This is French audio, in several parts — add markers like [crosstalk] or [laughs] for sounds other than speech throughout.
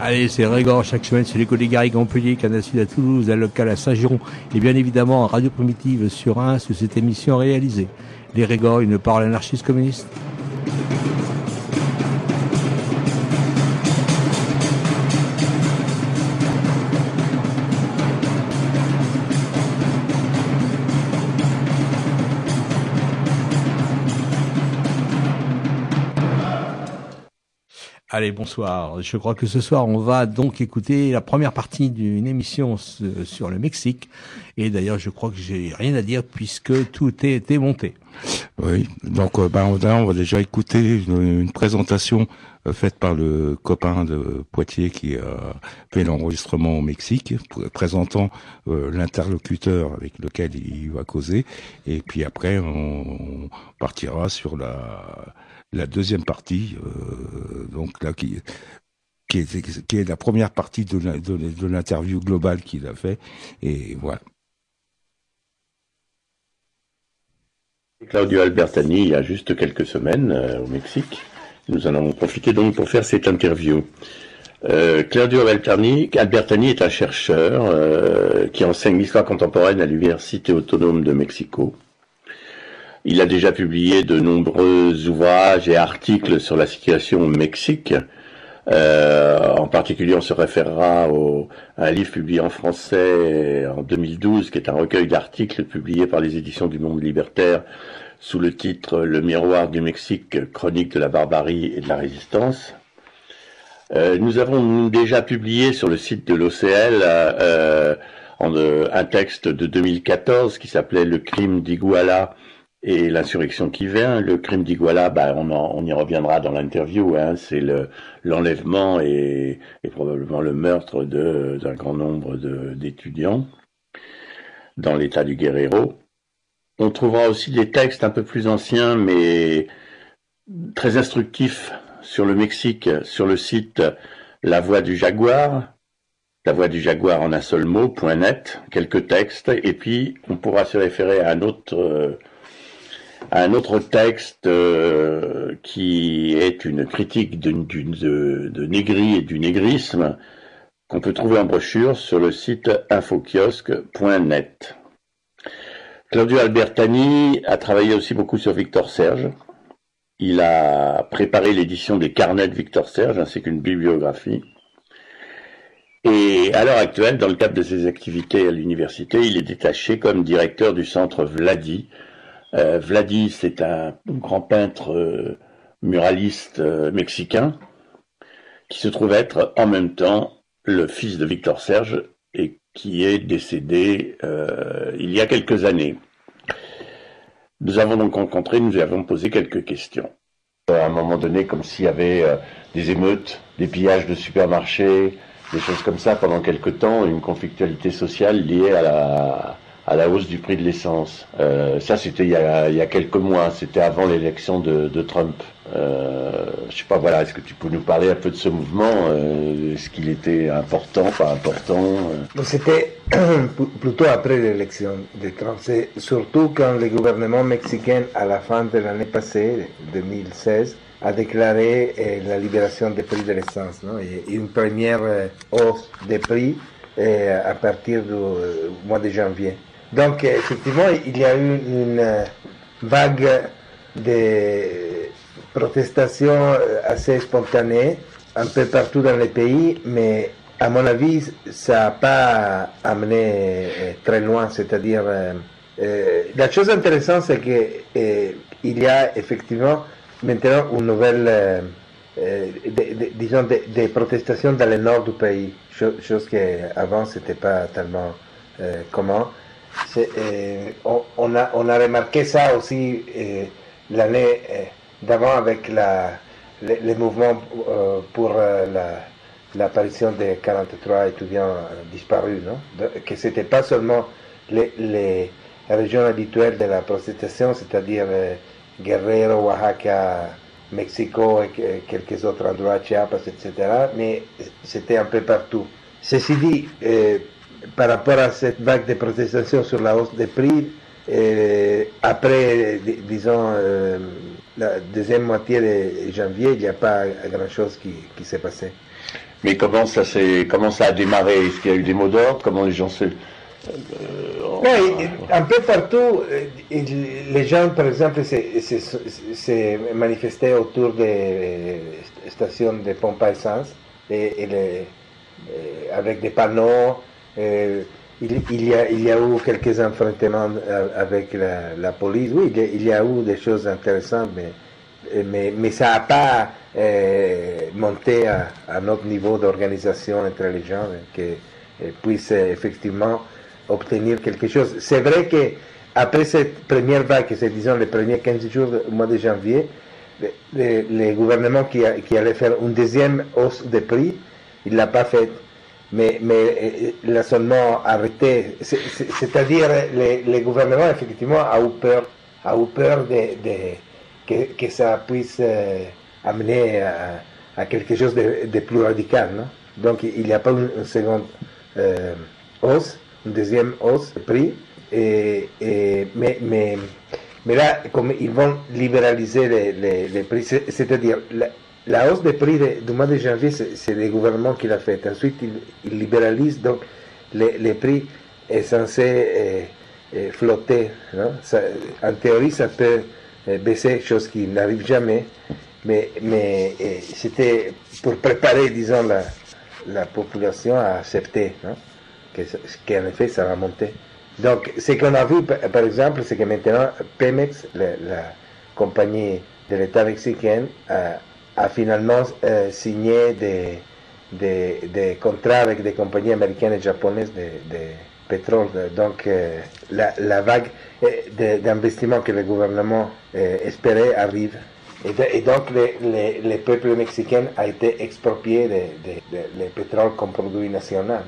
Allez, c'est Régor chaque semaine, c'est l'écho des Garrigues Canal Sud à Toulouse, à local à Saint-Giron et bien évidemment Radio Primitive sur un sous cette émission réalisée. Les Régor, une parole anarchiste communiste. Allez, bonsoir. Je crois que ce soir, on va donc écouter la première partie d'une émission sur le Mexique. Et d'ailleurs, je crois que j'ai rien à dire puisque tout est été monté. Oui, donc euh, bah, on va déjà écouter une, présentation euh, faite par le copain de Poitiers qui a fait l'enregistrement au Mexique, présentant euh, l'interlocuteur avec lequel il va causer. Et puis après, on partira sur la la deuxième partie, euh, donc qui est, la première partie de l'interview globale qu'il a fait, et voilà. Claudio Albertani il y a juste quelques semaines euh, au Mexique. Nous en profité donc pour faire cette interview. Euh, Claudio Albertani, Albertani est un chercheur qui enseigne l'histoire contemporaine à l'Université autonome de Mexico. Il a déjà publié de nombreux ouvrages et articles sur la situation au Mexique. Euh, en particulier, on se référera au, à un livre publié en français en 2012, qui est un recueil d'articles publiés par les éditions du Monde Libertaire sous le titre Le miroir du Mexique, chronique de la barbarie et de la résistance. Euh, nous avons déjà publié sur le site de l'OCL euh, un texte de 2014 qui s'appelait Le crime d'Iguala et l'insurrection qui vient, le crime d'Iguala, bah, on, y reviendra dans l'interview, hein, c'est l'enlèvement et, et, probablement le meurtre d'un grand nombre d'étudiants dans l'état du Guerrero. On trouvera aussi des textes un peu plus anciens, mais très instructifs sur le Mexique, sur le site La Voix du Jaguar, La Voix du Jaguar en un seul mot, point net, quelques textes, et puis on pourra se référer à un autre... Un autre texte euh, qui est une critique de, de, de négri et du négrisme qu'on peut trouver en brochure sur le site infokiosque.net. Claudio Albertani a travaillé aussi beaucoup sur Victor Serge. Il a préparé l'édition des carnets de Victor Serge ainsi qu'une bibliographie. Et à l'heure actuelle, dans le cadre de ses activités à l'université, il est détaché comme directeur du centre Vladi, Vladi, c'est un grand peintre euh, muraliste euh, mexicain qui se trouve être en même temps le fils de Victor Serge et qui est décédé il y a quelques années. Nous avons donc rencontré, nous avons posé quelques questions. À un moment donné, comme s'il y avait des émeutes, des pillages de supermarchés, des choses comme ça pendant quelque temps, une conflictualité sociale liée à la, à la hausse du prix de l'essence. Euh, ça, c'était il, y a quelques mois, c'était avant l'élection de, Trump. Euh, je sais pas, voilà, est-ce que tu peux nous parler un peu de ce mouvement? Euh, Est-ce qu'il était important, pas important? Euh? C'était [clears throat] plutôt après l'élection de Trump. C'est surtout quand le gouvernement mexicain, à la fin de l'année passée, 2016, a déclaré eh, la libération des prix de l'essence, une première eh, hausse des prix eh, à partir du mois de janvier. Donc effectivement, il y a eu une vague de, protestations assez spontanées un peu partout dans les pays, mais à mon avis, ça n'a pas amené très loin. C'est-à-dire, la chose intéressante, c'est qu'il y a effectivement maintenant une nouvelle euh, disons, des, protestations dans le nord du pays, chose, qui avant c'était pas tellement euh, commun. Euh, on, a, on a remarqué ça aussi l'année d'avant avec les, mouvements pour l'apparition des 43 étudiants disparus, que c'était pas seulement les, les, régions habituelles de la protestation, c'est-à-dire Guerrero, Oaxaca, Mexico et quelques autres endroits, Chiapas, etc. Mais c'était un peu partout. Ceci dit, euh, par rapport à cette vague de protestations sur la hausse des prix, euh, après, disons, euh, la deuxième moitié de janvier, il n'y a pas grand-chose qui, qui s'est passé. Mais comment ça, comment ça a démarré? Est-ce qu'il y a eu des mots d'ordre? Comment les gens se, oui, un peu partout, les gens, par exemple, se, manifestaient autour des stations de pompe à essence et, avec des panneaux. Il, y a, il y a eu quelques affrontements avec la, police. Oui, il y, a, eu des choses intéressantes, mais, mais, mais ça n'a pas monté à, à, notre niveau d'organisation entre les gens qui puissent effectivement obtenir quelque chose. C'est vrai que après cette première vague, c'est disons les premiers 15 jours du mois de janvier, le, gouvernement qui, qui, allait faire une deuxième hausse de prix, il ne l'a pas fait. Mais, mais il a seulement arrêté. C'est-à-dire, le, gouvernement, effectivement, a eu peur, a eu peur de, que, ça puisse euh, amener à, quelque chose de, plus radical. Donc, il n'y a pas une, seconde euh, hausse une deuxième hausse de prix. Mais, mais, là, comme ils vont libéraliser les, les, prix, c'est-à-dire la, hausse des prix du mois de janvier, c'est le gouvernement qui l'a fait. Ensuite, il, libéralise, donc les, les, prix est censé euh, euh, flotter. en théorie, ça peut euh, baisser, chose qui n'arrive jamais. Mais, mais c'était pour préparer, disons, la, la population à accepter. Non? qu'en effet, ça va monter. Donc, ce qu'on a vu, par exemple, c'est que maintenant, Pemex, la, compagnie de l'État mexicain, a, finalement euh, signé des, des, contrats avec des compagnies américaines et japonaises de, pétrole. Donc, euh, la, vague euh, d'investissement que le gouvernement espérait arrive. Et, donc, le, peuple mexicain a été exproprié de, pétrole comme produit national.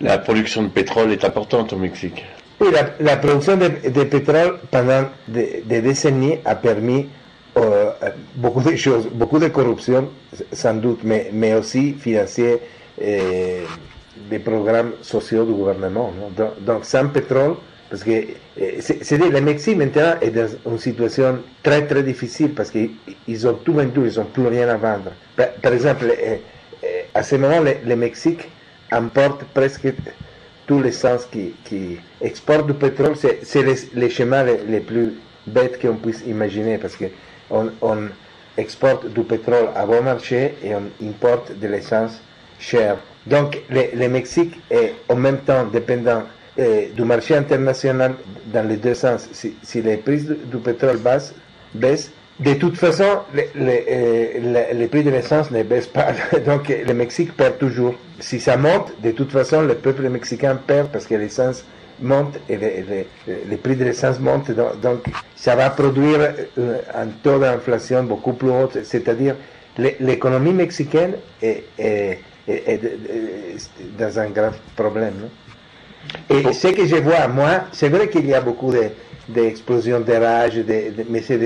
La production de pétrole est importante au Mexique. Oui, la, production de, pétrole pendant des, décennies a permis euh, beaucoup de choses, beaucoup de corruption sans doute, mais, mais aussi financer euh, des programmes sociaux du gouvernement. Donc, sans pétrole, parce que euh, c'est le Mexique maintenant est dans une situation très très difficile parce qu'ils ont tout vendu, ils n'ont plus rien à vendre. Par, exemple, à ce moment, le Mexique importe presque tous les sens qui, qui exportent du pétrole. C'est les, les, schémas les, plus bêtes qu'on puisse imaginer parce qu'on on exporte du pétrole à bon marché et on importe de l'essence chère. Donc le, Mexique est en même temps dépendant euh, du marché international dans les deux sens. Si, les prix du, pétrole baissent, baissent de toute façon, les, euh, prix de l'essence ne baissent pas. [laughs] Donc, le Mexique perd toujours. Si ça monte, de toute façon, le peuple mexicain perd parce que l'essence monte et les, prix de l'essence montent. Donc, ça va produire euh, un taux d'inflation beaucoup plus haut. C'est-à-dire, l'économie mexicaine est, dans un grave problème. Et ce que je vois, moi, c'est vrai qu'il y a beaucoup d'explosions de, rage, de, mais c'est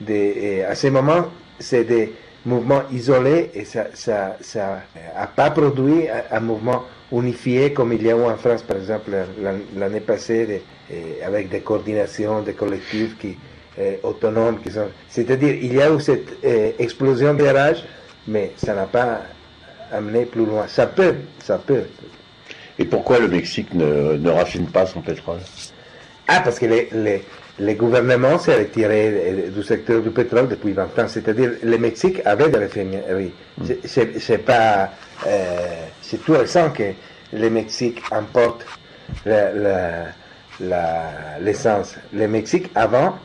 des à ce moment, c'est des mouvements isolés et ça n'a ça, a pas produit un, mouvement unifié comme il y a eu en France, par exemple, l'année passée, avec des coordinations, des collectifs qui, euh, autonomes. Qui sont... C'est-à-dire, il y a eu cette euh, explosion de rage, mais ça n'a pas amené plus loin. Ça peut, ça peut. Et pourquoi le Mexique ne, ne raffine pas son pétrole? Ah, parce que les, les le gouvernement s'est retiré du secteur du pétrole depuis 20 ans. C'est-à-dire, le Mexique avait des raffineries. C'est pas, c'est tout récent que le Mexique importe l'essence. le Mexique, avant,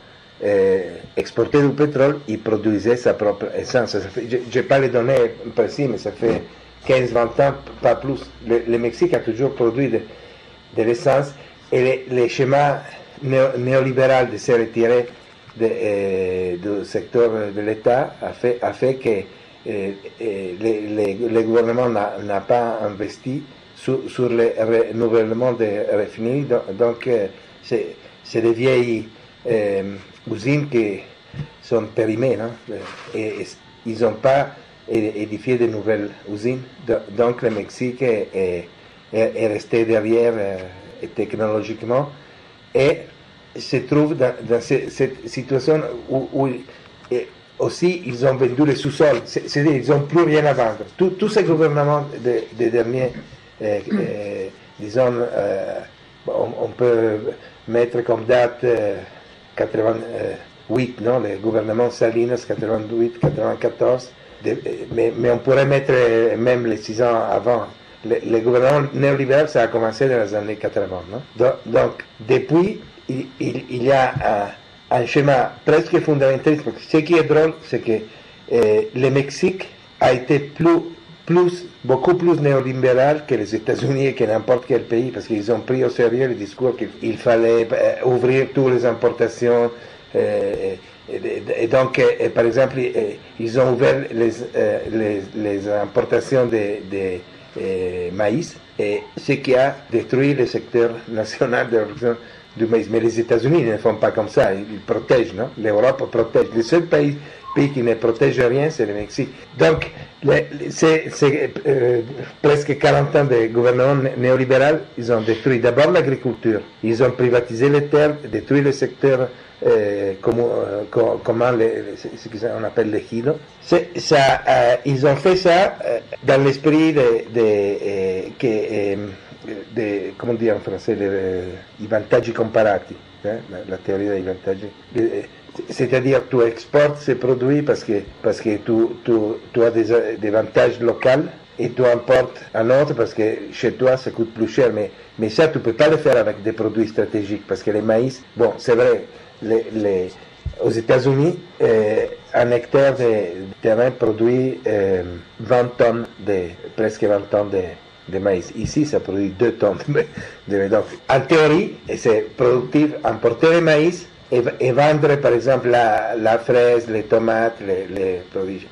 exportait du pétrole, il produisait sa propre essence. Je n'ai pas les données précises, mais ça fait 15-20 ans, pas plus. Le, Mexique a toujours produit de, l'essence et le, schéma néolibéral de se retirer du secteur de l'État a fait que le, gouvernement n'a pas investi sur, sur, le renouvellement des raffineries. Donc, c'est des vieilles usines qui sont périmées. Ils n'ont pas édifié de nouvelles usines. Donc, le Mexique est, est, resté derrière technologiquement et se trouve dans, cette situation où, aussi ils ont vendu les sous-sols, c'est-à-dire ils n'ont plus rien à vendre. Tous ces gouvernements des derniers euh, euh, disons, euh, on, peut mettre comme date 88, non, le gouvernement Salinas 88, 94, mais, mais, on pourrait mettre même les six ans avant. Le, gouvernement néolibéral, ça a commencé dans les années 80. Non? Donc, depuis, il, il, y a un, schéma presque fondamentaliste. Ce qui est drôle, c'est que le Mexique a été plus beaucoup plus néolibéral que les États-Unis et que n'importe quel pays, parce qu'ils ont pris au sérieux le discours qu'il fallait euh, ouvrir toutes les importations. Euh, et, donc, euh, par exemple, ils ont ouvert les, importations de, maïs, ce qui a détruit le secteur [laughs] national de la du. Mais les États-Unis ne font pas comme ça, ils protègent, non? L'Europe protège. Le seul pays pays qui ne protège rien, c'est le Mexique. Donc, c'est euh, presque 40 ans de gouvernement néolibéral, ils ont détruit d'abord l'agriculture, ils ont privatisé les terres, détruit le secteur euh, euh, comment ce qu'on appelle les hilos. Ça, euh, ils ont fait ça dans l'esprit de, de, que, de, comment dire en français, les, vantaggi comparati, hein, la, théorie dei vantaggi. C'est-à-dire tu exportes ces produits parce que, parce que tu, tu, tu as des, des avantages locaux et tu importes un autre parce que chez toi ça coûte plus cher. Mais, mais ça, tu ne peux pas le faire avec des produits stratégiques parce que les maïs, bon, c'est vrai, les, les, aux États-Unis, un hectare de terrain produit euh, 20 tonnes, de, presque 20 tonnes de, maïs. Ici, ça produit 2 tonnes de, Donc, [laughs] en théorie, c'est productif importer le maïs et, vendre par exemple la, la, fraise, les tomates, les, produits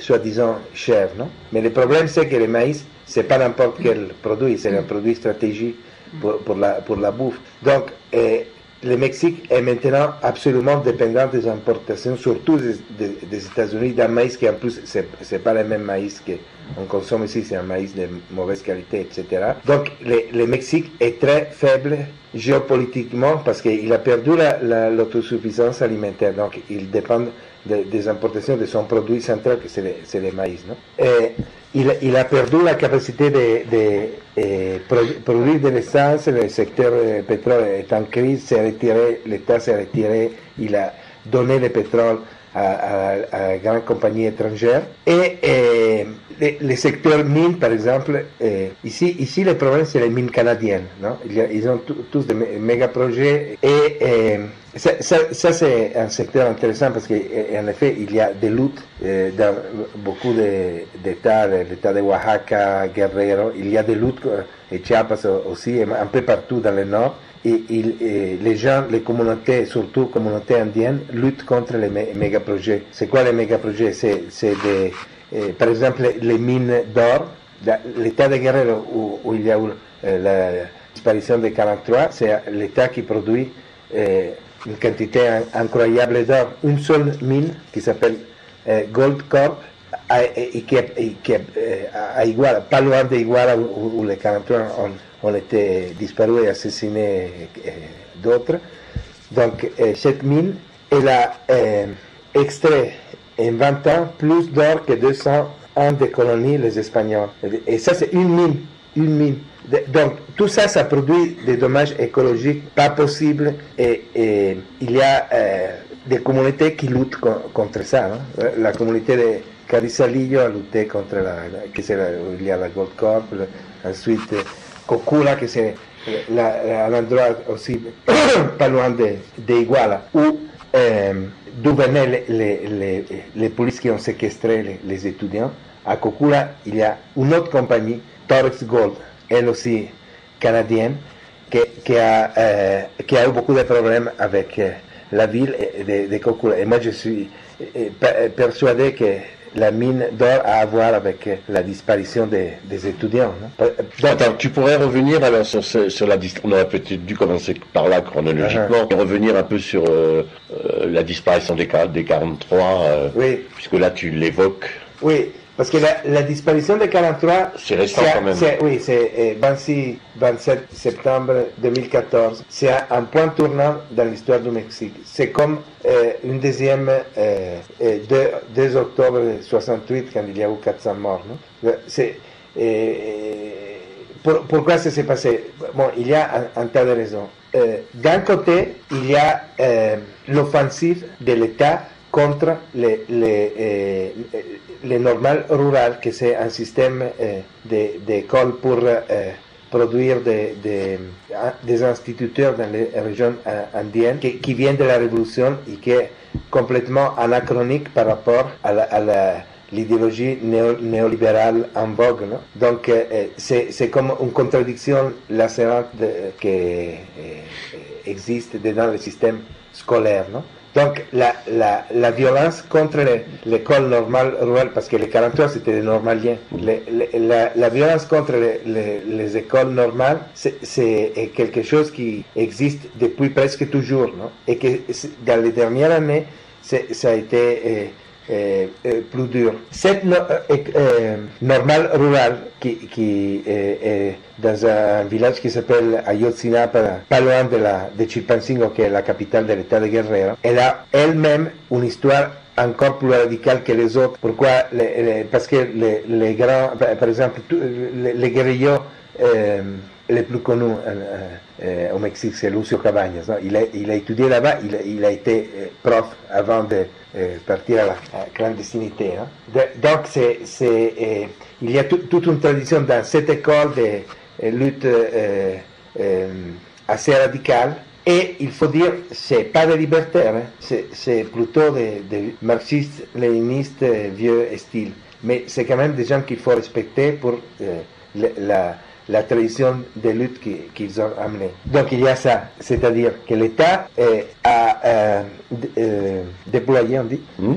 soi-disant chers. Non Mais le problème c'est que le maïs, c'est pas n'importe quel produit, c'est un produit stratégique pour, la, pour la bouffe. Donc, le Mexique est maintenant absolument dépendant des importations, surtout des, États-Unis, d'un maïs qui en plus, c'est, n'est pas le même maïs qu'on consomme ici, c'est un maïs de mauvaise qualité, etc. Donc le, Mexique est très faible géopolitiquement parce qu'il a perdu la, l'autosuffisance alimentaire, donc il dépend des importations de son produit central, que c'est le, c'est maïs. Non? Il, a perdu la capacité de, eh, produire de l'essence, le secteur eh, pétrole est en crise, s'est retiré, l'État s'est retiré, il a donné le pétrole à, à, grandes compagnies étrangères. Et, et les, secteurs mines, par exemple, ici, ici le problème c'est les mines canadiennes. Non ils, ont tous des méga projets et ça, ça, c'est un secteur intéressant parce qu'en effet, il y a des luttes dans beaucoup d'États, l'État de Oaxaca, Guerrero, il y a des luttes, et Chiapas aussi, un peu partout dans le nord. Et, les gens, les communautés, surtout communautés indiennes, luttent contre les méga projets. C'est quoi les méga projets C'est des, euh, par exemple, les mines d'or. L'État de Guerrero, où, il y a eu la disparition de 43, c'est l'État qui produit une quantité incroyable d'or, une seule mine qui s'appelle euh, Gold Corp et qui, est à Iguala, pas loin de Iguala où, les 43 ont, ont, été disparus et assassinés euh, d'autres. Donc euh, cette mine, elle a extrait en 20 ans plus d'or que 200 ans de colonies les Espagnols. Et ça c'est une mine une mine. Donc tout ça, ça produit des dommages écologiques pas possibles et, il y a des communautés qui luttent contre ça. Hein. La communauté de Carisalillo a lutté contre la, il y a la Gold Corp, ensuite Cocula, que c'est un endroit aussi pas loin de, de Iguala, où euh, d'où venaient les, les, les, polices qui ont séquestré les, les, étudiants. À Cocula, il y a une autre compagnie, Torex Gold, elle aussi canadienne, qui, qui, a, euh, a eu beaucoup de problèmes avec euh, la ville de, de. Et moi, je suis persuadé que la mine d'or a à voir avec la disparition des, des étudiants. Non Attends, tu pourrais revenir alors sur, sur la on aurait peut-être dû commencer par là chronologiquement, et revenir un peu sur euh, euh, la disparition des, des 43, euh, oui. puisque là tu l'évoques. Oui, parce que la, la disparition de 43, c'est récent quand même. Oui, c'est 26, 27 septembre 2014. C'est un, point tournant dans l'histoire du Mexique. C'est comme euh, une deuxième, euh, 2, euh, octobre 68, quand il y a eu 400 morts. Non c'est, pour, pourquoi ça s'est passé? Bon, il y a un, un tas de raisons. Euh, d'un côté, il y a l'offensive de l'État contre les, les, euh, les normales rurales, que c'est un système euh, d'école pour euh, produire des, des, des, instituteurs dans les régions indiennes qui, qui viennent de la révolution et qui est complètement anachronique par rapport à la, l'idéologie néolibérale en vogue. Non? Donc, c'est comme une contradiction lacérante qui existe dans le système scolaire. Non? Donc la, la, la violence contre l'école normale rurale, parce que les 43 c'était des normaliens, les, la, la, violence contre les, les écoles normales, c'est quelque chose qui existe depuis presque toujours, non? et que dans les dernières années, ça a été euh, euh, euh, plus dur. Cette normale rurale qui, est dans un village qui s'appelle Ayotzinapa, pas loin de, la, qui est la capitale de l'État de Guerrero. Elle a elle-même une histoire encore plus radicale que les autres. Pourquoi Parce que les, grands, par exemple, les, guerrilleros euh, les plus connus euh, euh, au Mexique, c'est Lucio Cabañas. Il, a, étudié là-bas, il, a été euh, prof avant de partir à la clandestinité. De, donc, c'est, il y a toute une tradition dans cette école de lutte assez radicale. Et il faut dire, c'est pas des libertaires, hein. c'est plutôt des, des marxistes, léninistes, vieux style. Mais c'est quand même des gens qu'il faut respecter pour la, la tradition de lutte qu'ils ont amenée. Donc il y a ça, c'est-à-dire que l'État a déployé, on dit, mmh.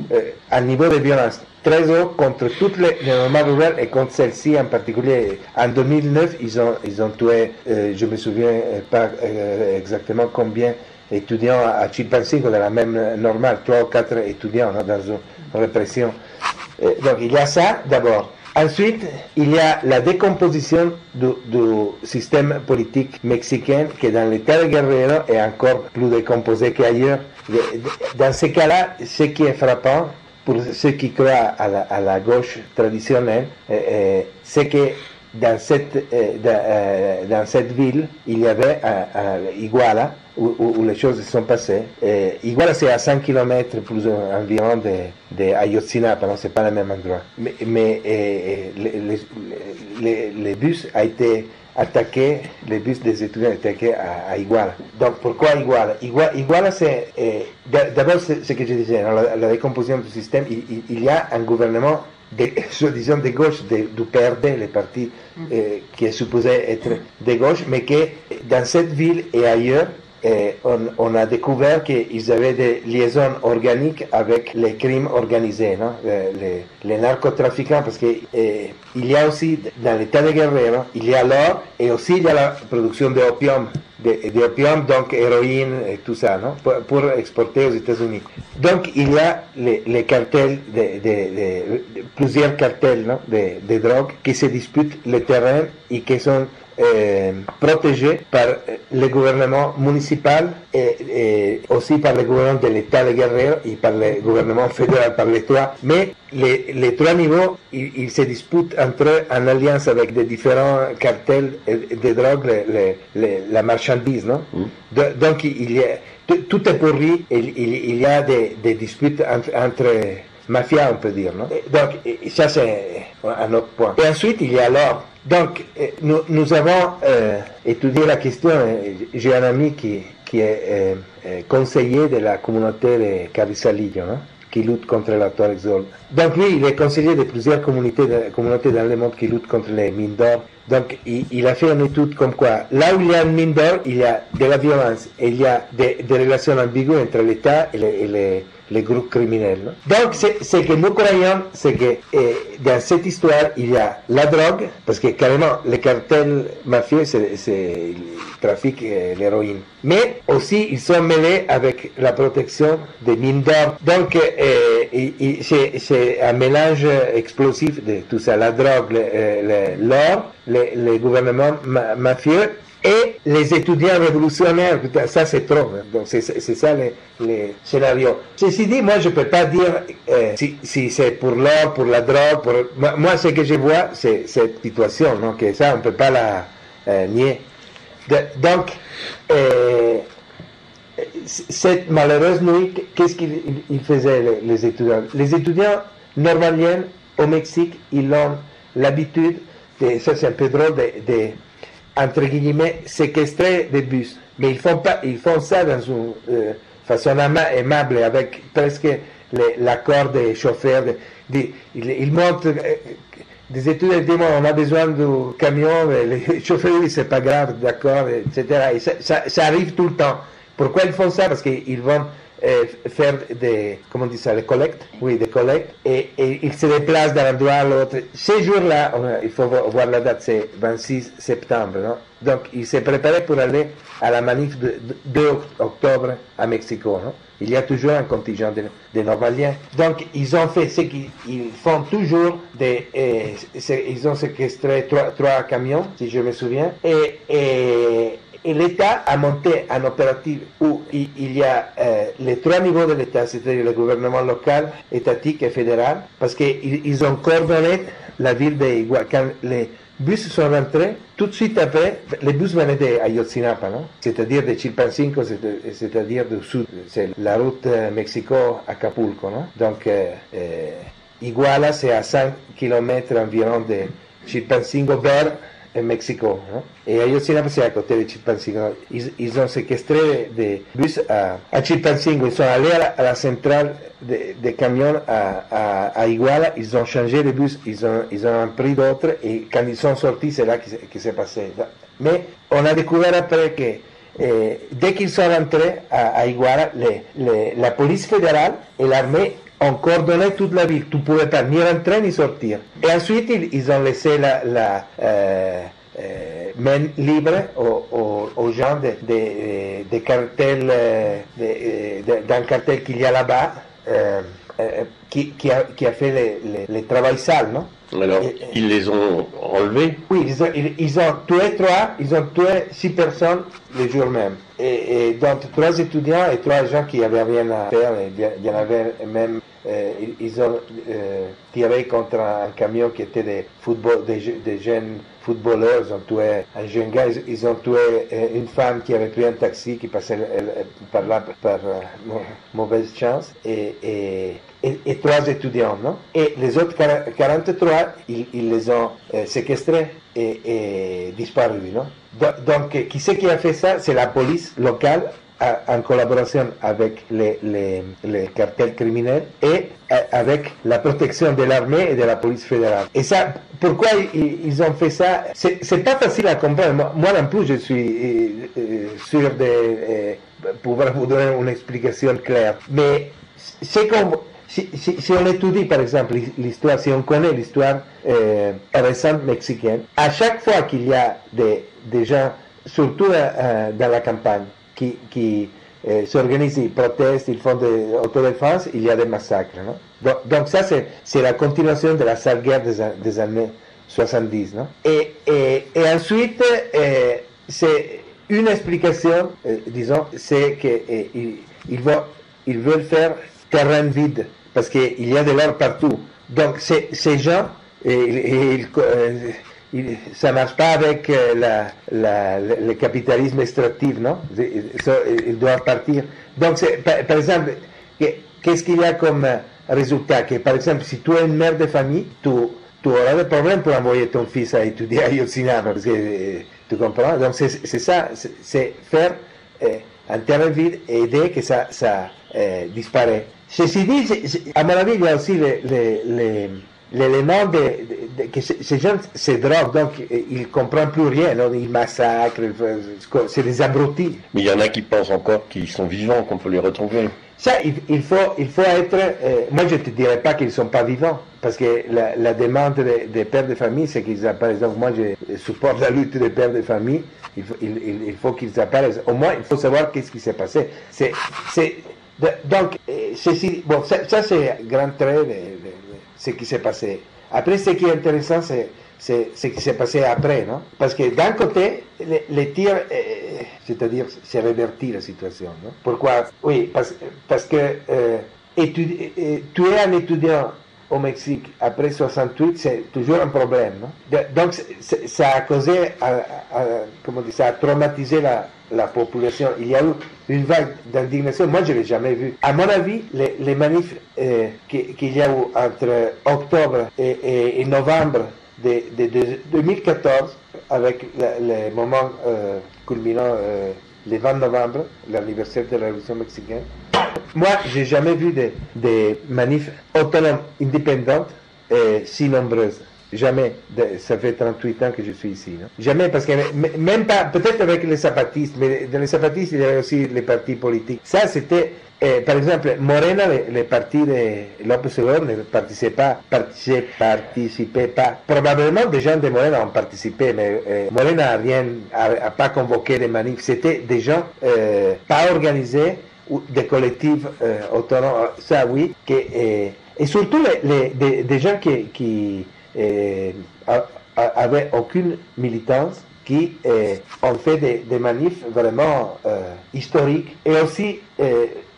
un niveau de violence très haut contre toutes les, les rurales et contre celle-ci en particulier. En 2009, ils ont, ils ont tué, euh, je me souviens euh, pas euh, exactement combien étudiants à Chilpancingo de la même normale, trois ou quatre étudiants dans une répression. donc il y a ça d'abord. Ensuite, il y a la décomposition du, système politique mexicain qui dans l'État de Guerrero est encore plus décomposé qu'ailleurs. Dans ces cas-là, ce qui est frappant, pour ceux qui croient à la, à la gauche traditionnelle, euh, euh, c'est que dans cette, euh, dans, dans, cette ville, il y avait Iguala, où, les choses se sont passées. Iguala, c'est à 100 km plus environ de, de Ayotzinapa, ce n'est pas le même endroit. Mais, les, les, les, bus ont été attaquer les bus des étudiants attaqués à, Iguala. Donc pourquoi Iguala? Iguala, Iguala c'est eh, d'abord ce que je disais, la, la, décomposition du système, il, y a un gouvernement [laughs] soi-disant de gauche, de, du PRD, le parti eh, qui est supposé être de gauche, mais que dans cette ville et ailleurs, eh, on, a découvert qu'ils avaient des liaisons organiques avec les crimes organisés, non? Les, narcotrafiquants, parce qu'il eh, y a aussi, dans l'état de Guerrero, il y a l'or et aussi il y a la production d'opium, d'opium, donc héroïne et tout ça, pour, exporter aux États-Unis. Donc il y a les, cartels, plusieurs cartels de, drogue qui se disputent le terrain et qui sont protégés par le gouvernement municipal et, et aussi par le gouvernement de l'État de Guerrero et par le gouvernement fédéral, par les trois. Mais les, les trois niveaux, ils, ils, se disputent entre eux en alliance avec des différents cartels de drogue, les, les, la marchandise, non Mm. De, Donc il y a, tout, est pourri, il, il, il y a des, des disputes entre, entre mafia, on peut dire. Non donc, ça, c'est un autre point. Et ensuite, il y a l'or. Donc, euh, nous, avons euh, étudié la question. euh, J'ai un ami qui, qui est conseiller de la communauté de Carrizalillo, non qui lutte contre la Exol. Donc lui, il est conseiller de plusieurs communautés, communautés dans le monde qui luttent contre les mines d'or. Donc il, il, a fait une étude comme quoi, là où il y a une mine d'or, il y a de la violence et il y a des, relations ambiguës entre l'État et les, les, groupes criminels. Donc ce que nous croyons, c'est que eh, dans cette histoire, il y a la drogue, parce que carrément, les cartels mafieux, c'est trafic l'héroïne. Mais aussi, ils sont mêlés avec la protection des mines d'or. Donc, euh, c'est un mélange explosif de tout ça, la drogue, l'or, les, les, gouvernements ma mafieux et les étudiants révolutionnaires. Ça, c'est trop. Donc, c'est ça les, les, scénarios. Ceci dit, moi, je peux pas dire euh, si, c'est pour l'or, pour la drogue. Moi, ce que je vois, c'est cette situation. Donc, ça, on peut pas la euh, nier. Donc, euh, cette malheureuse nuit, qu'est-ce qu'ils faisaient les, étudiants? Les étudiants normaliens au Mexique, ils ont l'habitude, de, ça c'est un peu drôle, de, entre guillemets, séquestrer des bus. Mais ils font, pas, ils font ça dans une euh, façon aimable, avec presque l'accord des chauffeurs. De, de, ils, ils montrent des études disent on a besoin du camion, les [laughs] chauffeurs disent c'est pas grave, d'accord, etc. Et ça, ça, arrive tout le temps. Pourquoi ils font ça? Parce qu'ils vont euh, faire des, comment dit ça, des collectes, oui, des collectes, et, et ils se déplacent d'un endroit à l'autre. Ces jours-là, il faut voir la date, c'est 26 septembre, non Donc, ils se préparaient pour aller à la manif de 2 octobre à Mexico, non il y a toujours un contingent de, de Normaliens. Donc, ils ont fait ce qu'ils font toujours. Des, et, ils ont séquestré trois, camions, si je me souviens. Et, et l'État a monté un opératif où il, y a euh, les trois niveaux de l'État, c'est-à-dire le gouvernement local, étatique et fédéral, parce qu'ils ils ont coordonné la ville de Igual. Quand les bus sont rentrés, tout de suite après, les bus venaient d'Ayotzinapa, non? C'est-à-dire de Chilpancingo, c'est-à-dire du sud, c'est la route Mexico-Acapulco, non? Donc euh, euh, Iguala, c'est à 5 km environ de Chilpancingo vers Mexico, non et Ayotzinapa, c'est à côté de Chilpancingo. Ont séquestré des bus à, à Chilpancingo, ils sont allés à la, la centrale de camions à, Iguala, ils ont changé les bus, ils ont, ils pris d'autres, et quand ils sont sortis, c'est là qui s'est passé. Mais on a découvert après que eh, dès qu'ils sont rentrés à, à Iguala, la police fédérale et l'armée ont coordonné toute la ville. Tu ne pouvais pas ni rentrer ni sortir. Et ensuite, ils, ils ont laissé la, la euh, euh, main libre aux, aux, aux gens de, de, de cartels, de, d'un cartel qu'il y a là-bas, euh, qui, qui, a, qui a fait les, les, les travail sale, non? Alors, et, ils les ont enlevés? Oui, ils ont, ils, ils ont, tué trois, ils ont tué six personnes le jour même. Et, et donc, trois étudiants et trois gens qui avaient rien à faire, il y en avait même, euh, ils ont euh, tiré contre un camion qui était des, football, des, jeunes footballeurs, ils ont tué un jeune gars, ils, ont tué une femme qui avait pris un taxi, qui passait par là par mauvaise chance, et, et, et, et, trois étudiants, non Et les autres 43, ils, ils les ont euh, séquestrés et, et disparus, non Donc, qui c'est qui a fait ça? C'est la police locale en collaboration avec les, les, cartels criminels et avec la protection de l'armée et de la police fédérale. Et ça, pourquoi ils, ont fait ça C'est pas facile à comprendre. Moi non plus, je suis sûr de euh, pouvoir vous donner une explication claire. Mais c'est comme si, on étudie par exemple l'histoire, si on connaît l'histoire euh, récente mexicaine, à chaque fois qu'il y a des, des gens, surtout euh, dans la campagne, qui, qui euh, s'organisent, ils protestent, ils font des autodéfense, il y a des massacres. Donc, donc, ça, c'est la continuation de la sale guerre des, des années 70. Non et, et, et ensuite, c'est une explication, disons, c'est qu'ils ils vont, ils veulent faire terrain vide parce qu'il y a de l'or partout. Donc ces gens, et, ça marche pas avec la, le capitalisme extractif, non? Ils doivent partir. Donc, par, exemple, qu'est-ce qu'il y a comme résultat? Que par exemple, si tu es une mère de famille, tu, tu auras des problèmes pour envoyer ton fils à étudier à Yotsina, parce que tu comprends? Donc, c'est ça, c'est faire un terrain vide et aider que ça, ça euh, disparaît. Ceci dit, à mon avis, il y a aussi les l'élément de, de, de, que ces gens se droguent, donc ils comprennent plus rien, non ils massacrent, c'est des abrutis. Mais il y en a qui pensent encore qu'ils sont vivants, qu'on peut les retrouver. Ça, il, il faut, il faut être. Euh, moi, je ne te dirais pas qu'ils ne sont pas vivants, parce que la, la demande des, pères de famille, c'est qu'ils apparaissent. Donc, moi, je supporte la lutte des pères de famille. Il faut, il, il faut qu'ils apparaissent. Au moins, il faut savoir qu'est-ce qui s'est passé. C'est, donc, ceci, bon, ça, ça c'est grand trait de, ce qui s'est passé. Après, ce qui est intéressant, c'est ce qui s'est passé après, non Parce que d'un côté, les, les tirs, euh, c'est-à-dire, c'est reverti la situation, non Pourquoi? Oui, parce, parce que euh, étudi tuer un étudiant au Mexique après 68, c'est toujours un problème, Donc, ça a causé, à, à, comment dire, ça a traumatisé la, la population. Il y a eu une vague d'indignation. Moi, je ne l'ai jamais vu. À mon avis, les, manifs euh, qu'il y a eu entre octobre et, novembre de, de, de, 2014, avec le, moment euh, culminant euh, le 20 novembre, l'anniversaire de la Révolution mexicaine, moi, j'ai jamais vu des de manifs autonomes, indépendantes, et si nombreuses. Jamais. De, ça fait 38 ans que je suis ici. Jamais, parce que même pas, peut-être avec les zapatistes, mais dans les zapatistes, il y avait aussi les partis politiques. Ça, c'était, eh, par exemple, Morena, le, le parti de López Obrador ne participait pas, participait pas. Probablement des gens de Morena ont participé, mais eh, Morena n'a rien, a, pas convoqué des manifs. C'était des gens euh, pas organisés, des collectifs euh, autonomes, ça oui, que, et, surtout les, des, gens qui euh, avaient aucune militance, qui euh, ont fait des, manifs vraiment euh, historiques et aussi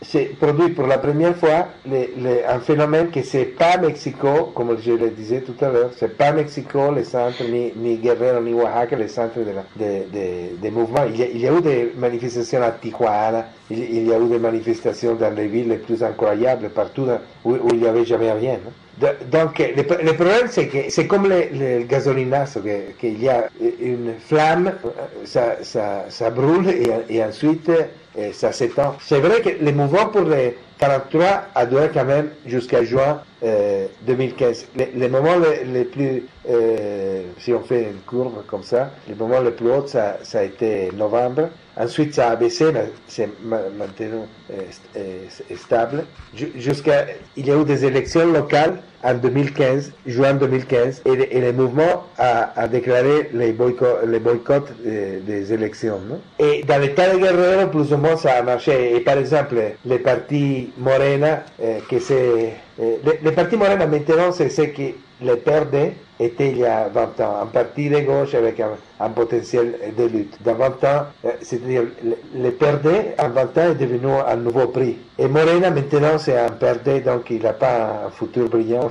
c'est produit pour la première fois le, le, un phénomène que c'est pas Mexico, comme je le disais tout à l'heure, c'est pas Mexico les centres, ni, ni Guerrero, ni Oaxaca, les centres de, la, de, de, de mouvements. Il y, a, eu des manifestations à Tijuana, il, il, y a eu des manifestations dans les villes les plus incroyables, partout dans, où, où, il n'y avait jamais rien. Non? Donc, le, le problème, c'est que c'est comme le, le qu'il y a une flamme, ça, ça, ça brûle et, ensuite et ça s'étend. C'est vrai que le mouvement pour les 43 a duré quand même jusqu'à juin euh, 2015. Les, les moments les, les plus, euh, si on fait une courbe comme ça, les moments les plus hauts, ça, ça a été novembre. Ensuite, ça a baissé, mais c'est maintenu euh, stable. Jusqu'à, il y a eu des élections locales en 2015, juin 2015, et, et le mouvement a, a déclaré les boycotts, les boycotts des, des élections. Non? Et dans l'état de Guerrero, plus ou moins, ça a marché. Et par exemple, les partis Morena, eh, que c'est... Les, les partis Morena maintenant, c'est ce qui les perdait était il y a 20 ans, un parti de gauche avec un, potentiel de lutte. Dans 20 ans, c'est-à-dire le perdait en 20 ans est devenu un nouveau prix. Et Morena maintenant c'est un perdait, donc il n'a pas un futur brillant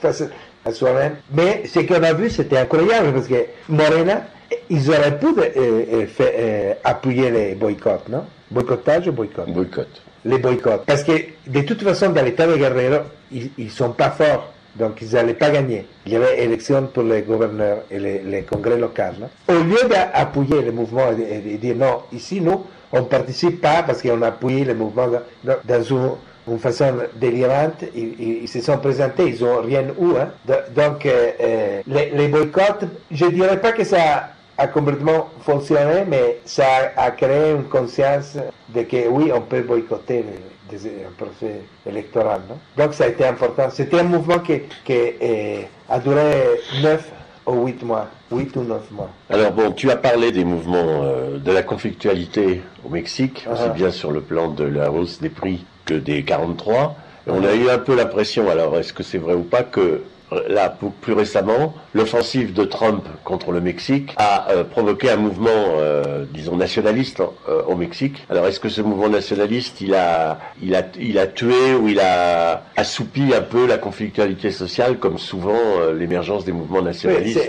face à soi-même. Mais ce qu'on a vu c'était incroyable parce que Morena, ils auraient pu euh, faire, euh, appuyer les boycotts, non? Boycottage ou boycott? Boycott. Les boycotts. Parce que de toute façon, dans l'état de Guerrero, ils ne sont pas forts. Donc, ils n'allaient pas gagner. Il y avait élection pour les gouverneurs et les, congrès locaux. Au lieu d'appuyer le mouvement et de, dire non, ici, nous, on ne participe pas parce qu'on a appuyé le mouvement dans, une, façon délirante. Ils, se sont présentés, ils n'ont rien eu. Hein? Donc, euh, les, les, boycotts, je ne dirais pas que ça a complètement fonctionné, mais ça a, créé une conscience de que oui, on peut boycotter un procès électoral. Non? Donc ça a été important. C'était un mouvement qui, qui eh, a duré 9 ou 8 mois, 8 ou 9 mois. Alors bon, tu as parlé des mouvements euh, de la conflictualité au Mexique, uh -huh. aussi bien sur le plan de la hausse des prix que des 43. On a eu un peu l'impression, alors est-ce que c'est vrai ou pas, que là, plus récemment, l'offensive de Trump contre le Mexique a euh, provoqué un mouvement, euh, disons, nationaliste euh, au Mexique. Alors, est-ce que ce mouvement nationaliste, il a, il a, il a tué ou il a assoupi un peu la conflictualité sociale, comme souvent l'émergence des mouvements nationalistes?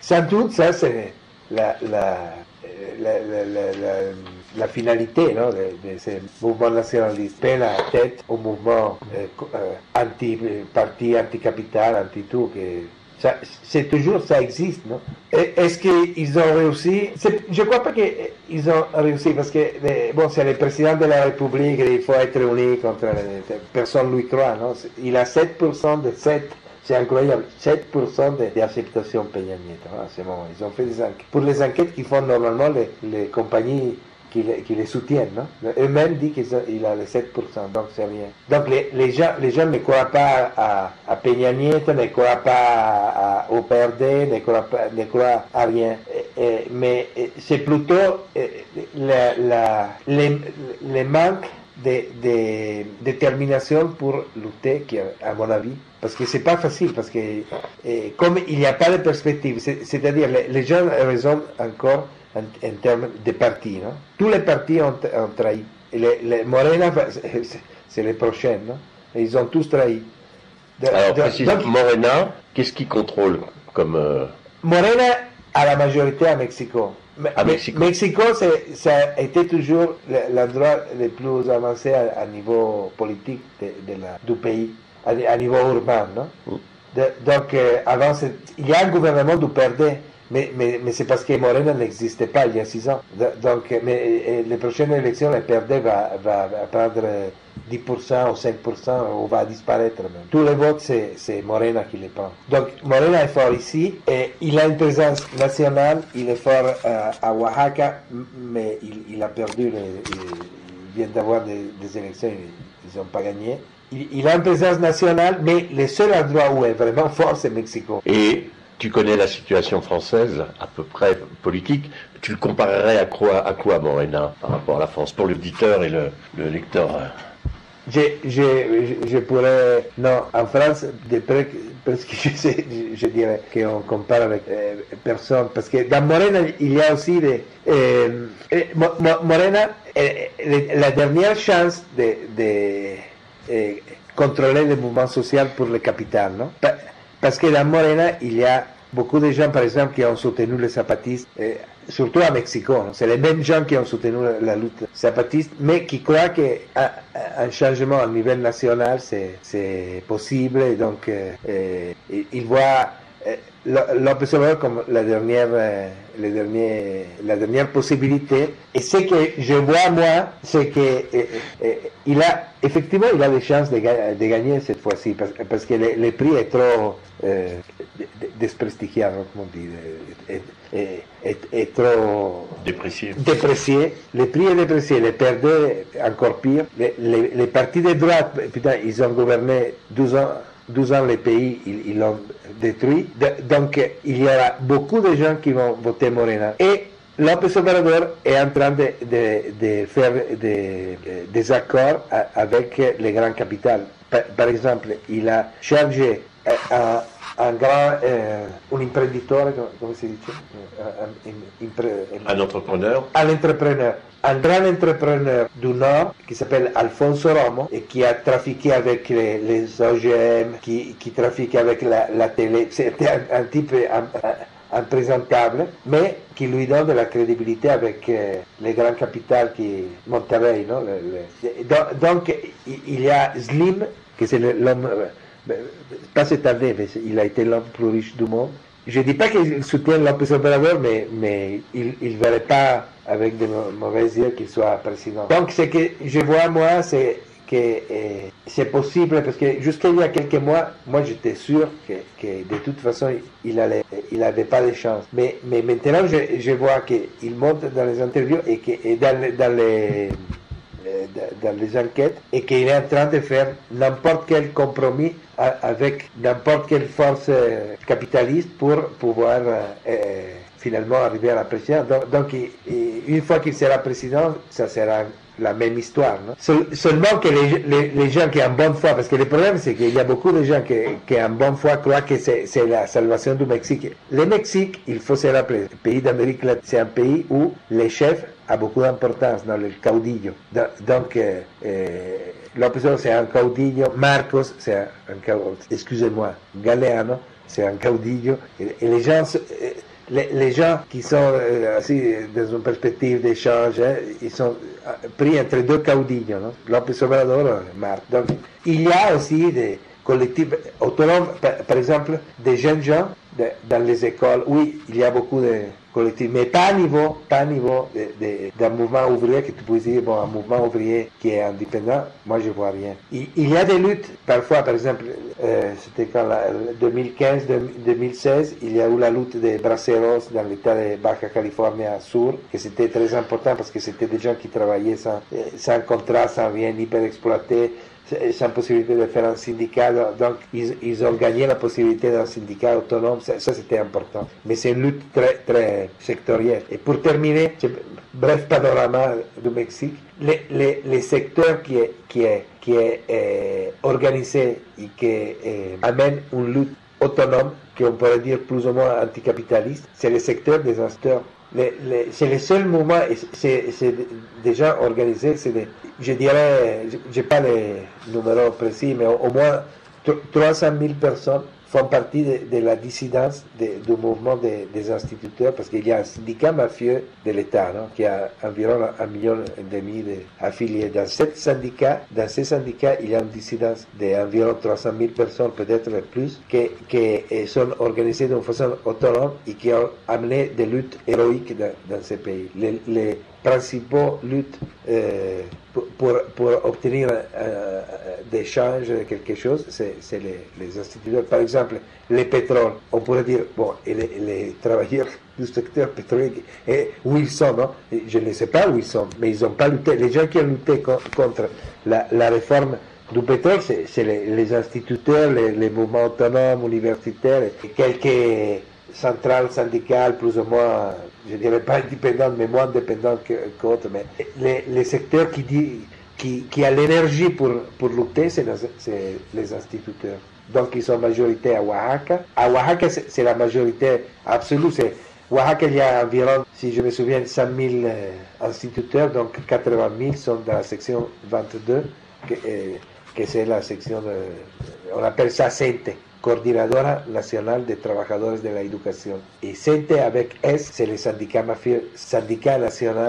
Sans doute, ça, c'est la, la, la, la, finalité non, de, ces mouvements nationalistes. Paie la tête au mouvement euh, euh, anti-parti, anti-capital, anti-tout. C'est toujours, ça existe, non Est-ce qu'ils ont réussi Je ne crois pas qu'ils ont réussi parce que, bon, c'est le président de la République, il faut être uni contre personne lui croit, non Il a 7% de 7 c'est incroyable, 7% d'acceptation Peña Nieto à ce moment. Ils ont fait des enquêtes. Pour les enquêtes qu'ils font normalement les compagnies qui les, soutiennent, non eux-mêmes disent qu'il a les 7%, donc c'est rien. Donc les, les, gens, les gens ne croient pas à, à Peña Nieto, ne croient pas au PRD, ne croient, pas, ne croient à rien. Mais c'est plutôt la, la, les, les manques de, de, détermination pour lutter, qui, à mon avis, parce que c'est pas facile, parce que comme il n'y a pas de perspective, c'est-à-dire les, les, gens raisonnent encore en, en, termes de partis, non Tous les partis ont, ont trahi. Les, les Morena, c'est les prochains, non Et ils ont tous trahi. De, Alors, donc, Morena, qu'est-ce qui contrôle comme... Euh... Morena a la majorité à Mexico. À Mexico, Mexico ça a été toujours l'endroit le plus avancé à, à niveau politique de, de la, du pays à, niveau urbain. Non? Mm. De, donc, euh, avant, il y a un gouvernement du PRD, mais, mais, c'est parce que Morena n'existait pas il y a six ans. Donc, mais les prochaines élections, le PRD va, va, prendre 10% ou 5% ou va disparaître même. Tous les votes, c'est Morena qui les prend. Donc, Morena est fort ici et il a une présence nationale, il est fort euh, à Oaxaca, mais il, il a perdu, il, vient d'avoir des, élections, ils n'ont pas gagné il, a une présence nationale, mais le seul endroit où est vraiment fort, c'est Mexico. Et tu connais la situation française, à peu près politique. Tu le comparerais à quoi, à quoi Morena, par rapport à la France, pour l'auditeur et le, lecteur je, je, je, pourrais. Non, en France, de près, presque je, sais, je, dirais qu'on compare avec euh, personne. Parce que dans Morena, il y a aussi des. Euh, Morena, euh, la dernière chance de, de contrôler le mouvement social pour le capital, non? Parce que dans Morena, il y a beaucoup de gens, par exemple, qui ont soutenu les zapatistes, eh, surtout à Mexico. C'est les mêmes gens qui ont soutenu la, lutte zapatiste, mais qui croient qu'un changement au niveau national, c'est possible. Et donc, eh, ils voient López Obrador comme la dernière, euh, le dernier, la dernière possibilité. Et ce que je vois moi, c'est que euh, euh, il a effectivement il a des chances de, de gagner cette fois-ci parce, parce, que le, le, prix est trop euh, desprestigié, comme on dit, est, est, est, est, trop déprécié. déprécié. Le prix est déprécié, le perdait encore pire. Les, les, les partis de droite, putain, ils ont gouverné 12 ans 12 ans, les pays, ils l'ont détruit. donc, il y aura beaucoup de gens qui vont voter Morena. Et López Obrador est en train de, de, faire des, accords avec les grands capitales. Par, par, exemple, il a chargé à, un grand, euh, un imprenditore, come si dice? Un, impre, un entrepreneur. Un entrepreneur. Un grand entrepreneur du Nord qui s'appelle Alfonso Romo et qui a trafiqué avec les, les OGM, qui, qui trafique avec la, la télé. C'était un, un, type imprésentable, mais qui lui donne de la crédibilité avec euh, les grands capitales qui Monterrey. Non? Le, le... Donc, donc, il y a Slim, qui c'est l'homme pas cette année, mais il a été l'homme plus riche du monde. Je ne dis pas qu'il soutient López Obrador, mais, mais il ne verrait pas avec de mauvais yeux qu'il soit président. Donc, ce que je vois, moi, c'est que eh, c'est possible, parce que jusqu'à il y a quelques mois, moi, j'étais sûr que, que, de toute façon, il n'avait il avait pas de chance. Mais, mais maintenant, je, je vois qu'il monte dans les interviews et que et dans, dans les dans les enquêtes et qu'il est en train de faire n'importe quel compromis avec n'importe quelle force capitaliste pour pouvoir euh, finalement arriver à la présidence. Donc, une fois qu'il sera président, ça sera la même histoire. seulement que les, les, gens qui ont bonne foi, parce que le problème c'est qu'il y a beaucoup de gens qui, qui ont bonne foi croient que c'est c'est la salvation du Mexique. Le Mexique, il faut se rappeler, le pays d'Amérique latine, c'est un pays où les chefs a beaucoup d'importance dans le caudillo. Do- Donc, euh, euh, c'est un caudillo, Marcos, c'est un, un caudillo, excusez-moi, Galeano, c'est un caudillo, et, les gens... euh, les, gens qui sont euh, dans une perspective d'échange, hein, ils sont euh, pris entre deux caudillos, non? López Obrador et Marc. Donc, il y a aussi des collectifs autonomes, par, par exemple, des jeunes gens dans les écoles. Oui, il y a beaucoup de collectifs, mais pas à niveau, pas à niveau d'un mouvement ouvrier que tu peux dire, bon, un mouvement ouvrier qui est indépendant, moi je vois rien. Il, y a des luttes, parfois, par exemple, euh, c'était quand la, 2015, 2016, il y a eu la lutte des braceros dans l'état de Baja California Sur, que c'était très important parce que c'était des gens qui travaillaient sans, euh, sans contrat, sans rien, hyper exploités, sans possibilité de faire un syndicat. Donc, ils, ils ont gagné la possibilité d'un syndicat autonome. Ça, ça, c'était important. Mais c'est une lutte très, très sectorielle. Et pour terminer, bref panorama du Mexique, les, les, les secteurs qui est, qui est, qui est organisé et qui euh, amène une lutte autonome, qu'on pourrait dire plus ou moins anticapitaliste, c'est le secteur des acteurs c'est le seul mouvement, et c'est déjà organisé, c'est des- je dirais, je n'ai pas les numéros précis, mais au, au moins tr- 300 000 personnes font partie de, la dissidence de- du mouvement des- instituteurs, parce qu'il y a un syndicat mafieux de l'État, non, qui a environ un million et demi d'affiliés. Dans ce syndicat, dans ces syndicats, il y a une dissidence d'environ 300 000 personnes, peut-être plus, qui, eh, sont organisées d'une façon autonome et qui ont amené des luttes héroïques dans, dans ces pays. Principaux luttes euh, pour, pour, obtenir euh, des changes quelque chose, c'est les, les instituteurs. Par exemple, les pétroles, on pourrait dire, bon, et les, travailleurs du secteur pétrolier, et où ils sont, non Et Je ne sais pas où ils sont, mais ils n'ont pas lutté. Les gens qui ont lutté co- contre la, la réforme du pétrole, c'est les, les instituteurs, les, mouvements autonomes, universitaires, quelques centrales syndicales plus ou moins, je dirais pas indépendantes, mais moins indépendantes que- qu'autres. mais les, les secteurs qui, dit, qui, qui a l'énergie pour, pour lutter, c'est les, instituteurs. Donc ils sont majorité à Oaxaca. À Oaxaca, c'est c'est la majorité absolue. C'est Oaxaca, il y a environ, si je me souviens, 100 000 euh, instituteurs, donc 80 000 sont dans la section 22, que, euh, que c'est la section, de, on appelle ça CENTE, Coordinadora Nacional de Trabajadores de la Educación. Et CENTE avec S, c'est le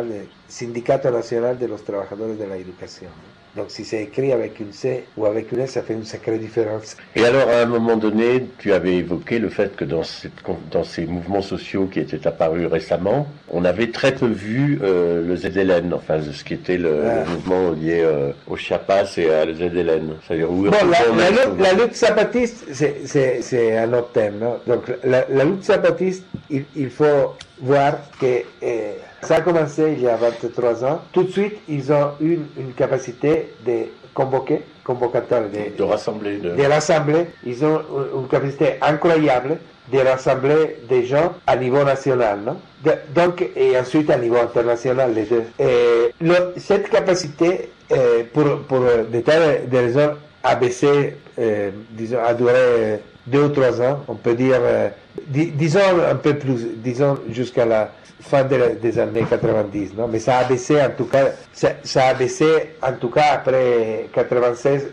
de- Sindicato Nacional de los Trabajadores de la Educación. Donc si c'est écrit avec une C ou avec une S, ça fait une sacrée différence. Et alors, à un moment donné, tu avais évoqué le fait que dans, cette, con- dans ces mouvements sociaux qui étaient apparus récemment, on avait très peu vu euh, le ZLN, enfin ce qui était le, Ah. le mouvement lié euh, au Chiapas et à le ZLN. C'est-à-dire où Bon, la, la lutte, la lutte zapatiste, c'est- un autre thème. non Donc, la, la lutte zapatiste, il, il faut voir que eh, ça a commencé il y a 23 ans. Tout de suite, ils ont eu une, une capacité de convoquer, convocateur, de, de rassembler. De... de rassembler. Ils ont une- capacité incroyable de rassembler des gens à niveau national, non? De- Donc, et ensuite à niveau international, les deux. Et le- cette capacité, euh, pour, pour euh, des tas de, de raisons, a baissé, euh, disons, a duré euh, deux ou trois ans, on peut dire, euh, di- disons un peu plus, disons jusqu'à la fin de- des années 90, non? Mais ça a baissé en tout cas, ça, a baissé en tout cas après 96,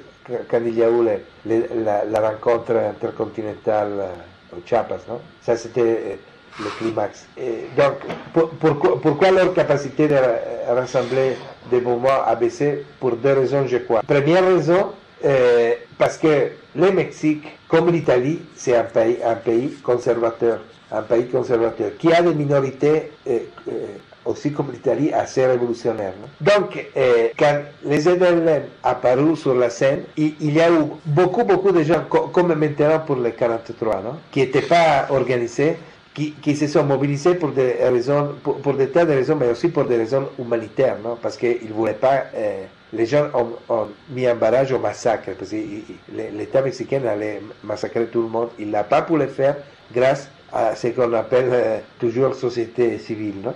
quand il y a eu la, la rencontre intercontinentale euh, au Chiapas, non? Ça c'était euh, le climax. Donc, pour- pourquoi, leur capacité de ra- rassembler des mouvements a baissé? Pour deux raisons, je crois. Première raison, euh, parce que le Mexique, comme l'Italie, c'est un pays, un pays conservateur, un pays conservateur qui a des minorités euh, euh, aussi comme l'Italie assez révolutionnaires. non Donc, quand les ZLN apparus sur la scène, il, il y a eu beaucoup, beaucoup de gens, co- comme maintenant pour les 43, non qui n'étaient pas organisés, qui, qui, se sont mobilisés pour des raisons, pour, pour, des tas de raisons, mais aussi pour des raisons humanitaires, non? Parce qu'ils ne voulaient pas. Euh, les gens ont, ont, mis un barrage au massacre, parce que l'État mexicain allait massacrer tout le monde. Il n'a pas pu le faire grâce à ce qu'on appelle euh, toujours société civile. Non?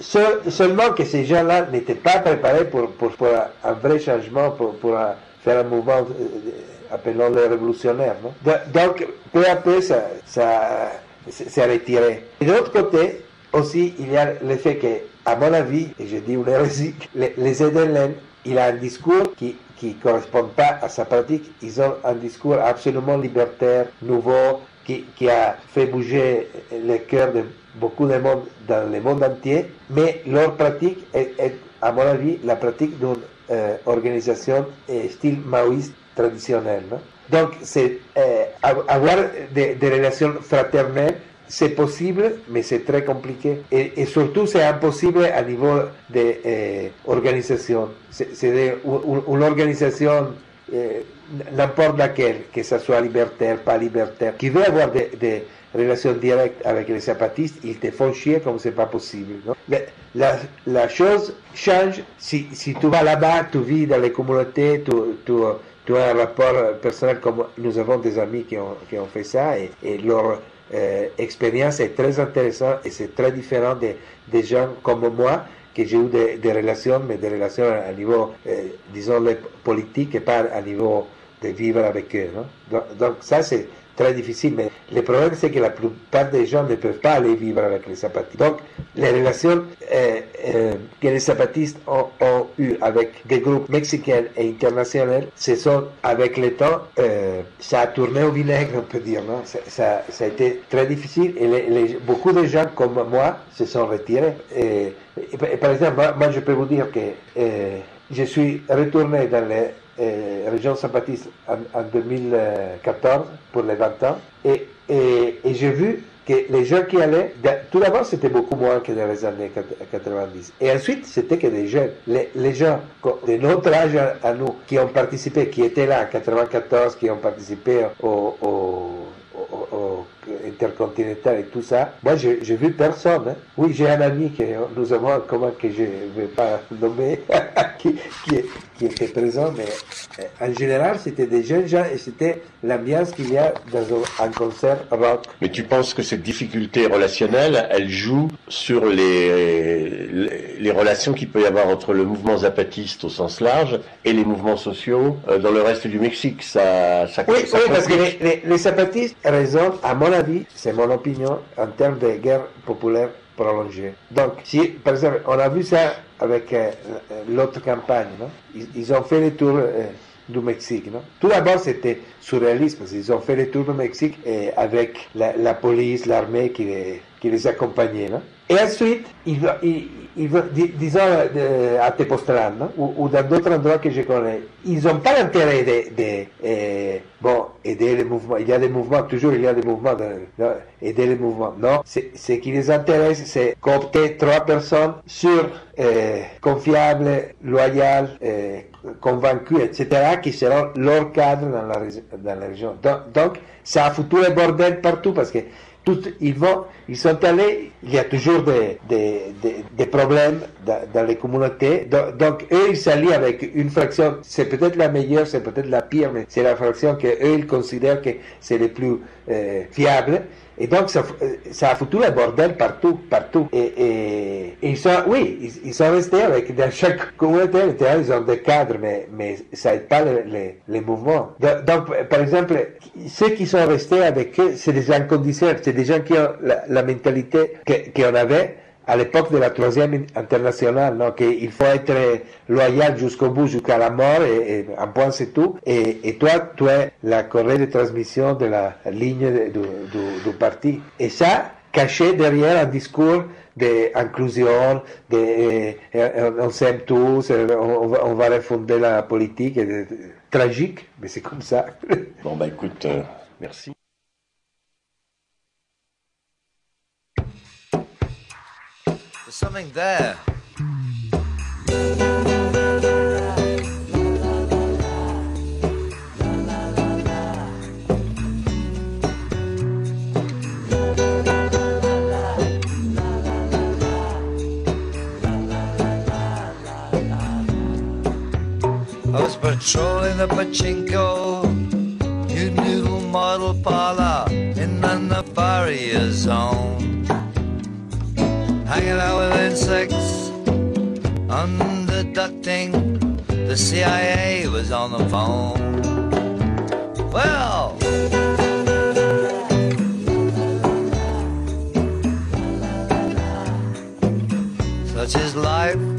Seul, seulement que ces gens-là n'étaient pas préparés pour, pour, pour, un vrai changement, pour, pour faire un mouvement, euh, appelons le révolutionnaire. Non? Donc, peu à peu, ça, ça s'est retiré. Et de l'autre côté, aussi, il y a le fait que, à mon avis, et je dis une hérésie, les, les il a un discours qui ne correspond pas à sa pratique. Ils ont un discours absolument libertaire, nouveau, qui, qui a fait bouger le cœur de beaucoup de monde dans le monde entier, mais leur pratique est, à mon avis, la pratique d'une euh, organisation euh, style maoïste traditionnel. Donc, euh, avoir des, des relations fraternelles c'est possible, mais c'est très compliqué. Et, surtout, c'est impossible à niveau. De, c'est une organisation eh, n'importe laquelle, que ce soit libertaire, pas libertaire, qui veut avoir des, relations directes avec les zapatistes, ils te font chier comme c'est pas possible. La, chose change si, tu vas là-bas, tu vis dans les communautés, tu, tu as un rapport personnel comme nous avons des amis qui ont, qui ont fait ça et, leur euh, expérience est très intéressante et c'est très différent de, des gens comme moi que j'ai eu des, des, relations, mais des relations à niveau, euh, disons, politique et pas à niveau de vivre avec eux. Donc ça, c'est très difficile, mais le problème, c'est que la plupart des gens ne peuvent pas aller vivre avec les zapatistes. Donc, les relations euh, euh, que les zapatistes ont, ont eues avec des groupes mexicains et internationaux, ce sont, avec le temps, euh, ça a tourné au vinaigre, on peut dire. Non? Ça, a été très difficile et beaucoup de gens comme moi se sont retirés. Et, et, par exemple, moi, je peux vous dire que je suis retourné dans les eh, région Saint-Baptiste en, en, 2014 pour les 20 ans. Et, et, j'ai vu que les gens qui allaient, tout d'abord c'était beaucoup moins que dans les années 90 et ensuite c'était que des jeunes, les, gens de notre âge à, nous qui ont participé, qui étaient là en 94, qui ont participé au intercontinental et tout ça, moi j'ai vu personne. Hein. Oui, j'ai un ami que nous avons comment que je ne vais pas [laughs] nommer, [laughs] qui, qui, qui, était présent, mais euh, en général c'était des jeunes gens et c'était l'ambiance qu'il y a dans un, concert rock. Mais tu penses que cette difficulté relationnelle, elle joue sur les, les, les relations qu'il peut y avoir entre le mouvement zapatiste au sens large et les mouvements sociaux euh, dans le reste du Mexique? Ça, ça, Oui, ça oui parce que les, les, les zapatistes raisonnent, à mon avis, c'est mon opinion, en termes de guerre populaire prolongée. Donc, si, par exemple, on a vu ça avec euh, l'autre campagne, ils, ont fait le tour euh, du Mexique. Tout d'abord, c'était surréaliste, parce qu'ils ont fait le tour du Mexique avec la, la police, l'armée qui les, qui les accompagnait. Non et ensuite, ils, ils, ils, disons de, à Tepoztlán, non ou, ou, dans d'autres endroits que je connais, ils n'ont pas l'intérêt de, de eh, bon, aider les mouvements. Il y a des mouvements, toujours il y a des mouvements, de, de aider les mouvements. Non, ce qui les intéresse, c'est coopter trois personnes sûres, eh, confiables, loyales, eh, convaincus, etc., qui seront leur cadre dans la, dans région. Donc, donc, ça a bordel partout parce que ils, vont, ils sont allés, il y a toujours des, des, des, problèmes dans, les communautés. Donc, eux, ils s'allient avec une fraction, c'est peut-être la meilleure, c'est peut-être la pire, mais c'est la fraction que eux, ils considèrent que c'est le plus euh, fiable. Et donc, ça, a foutu le bordel partout, partout. Et, ils sont, oui, ils, sont restés avec, dans chaque communauté, ils ont des cadres, mais, mais ça n'aide pas les, les, mouvements. Donc, par exemple, ceux qui sont restés avec eux, c'est des gens conditionnels, c'est des gens qui ont la, la mentalité qu'on avait à l'époque de la troisième internationale, non, qu'il faut être loyal jusqu'au bout, jusqu'à la mort, et, et un point c'est tout. Et, et, toi, tu es la corée de transmission de la ligne du, parti. Et ça, caché derrière un discours d'inclusion, de, de, de, on s'aime tous, on, on, va refonder la politique, tragique, mais c'est comme ça. Bon, bah écoute, euh, merci. something there. I was patrolling the pachinko, new noodle model parlor in the nefarious zone hanging out with insects, underducting. The CIA was on the phone. Well. Such is life.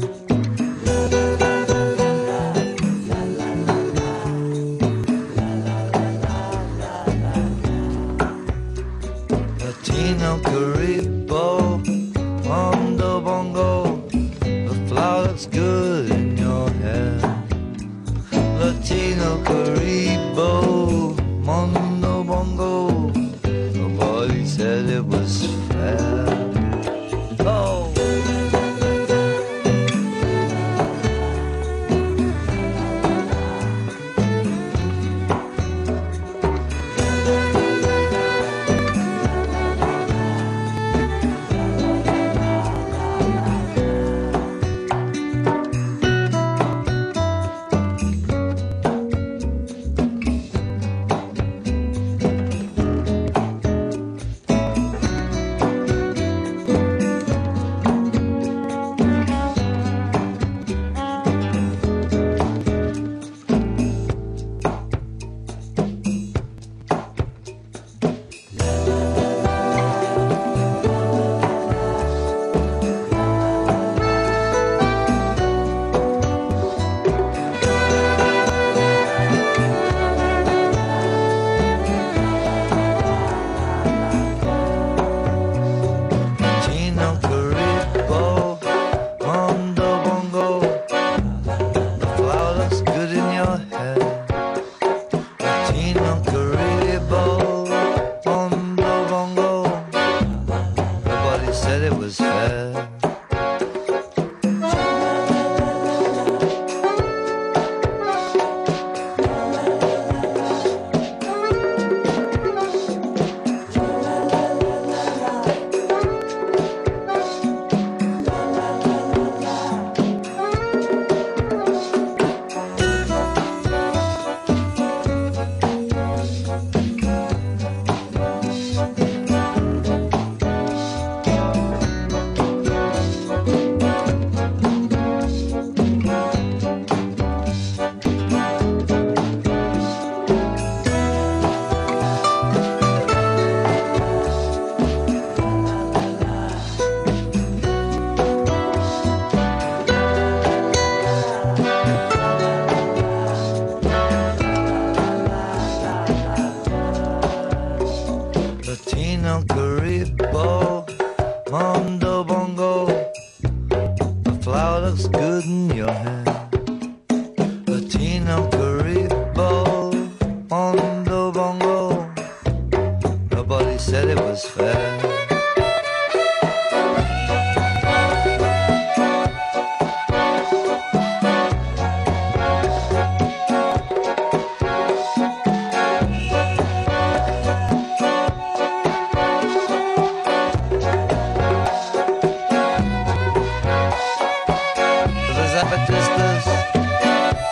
Separatists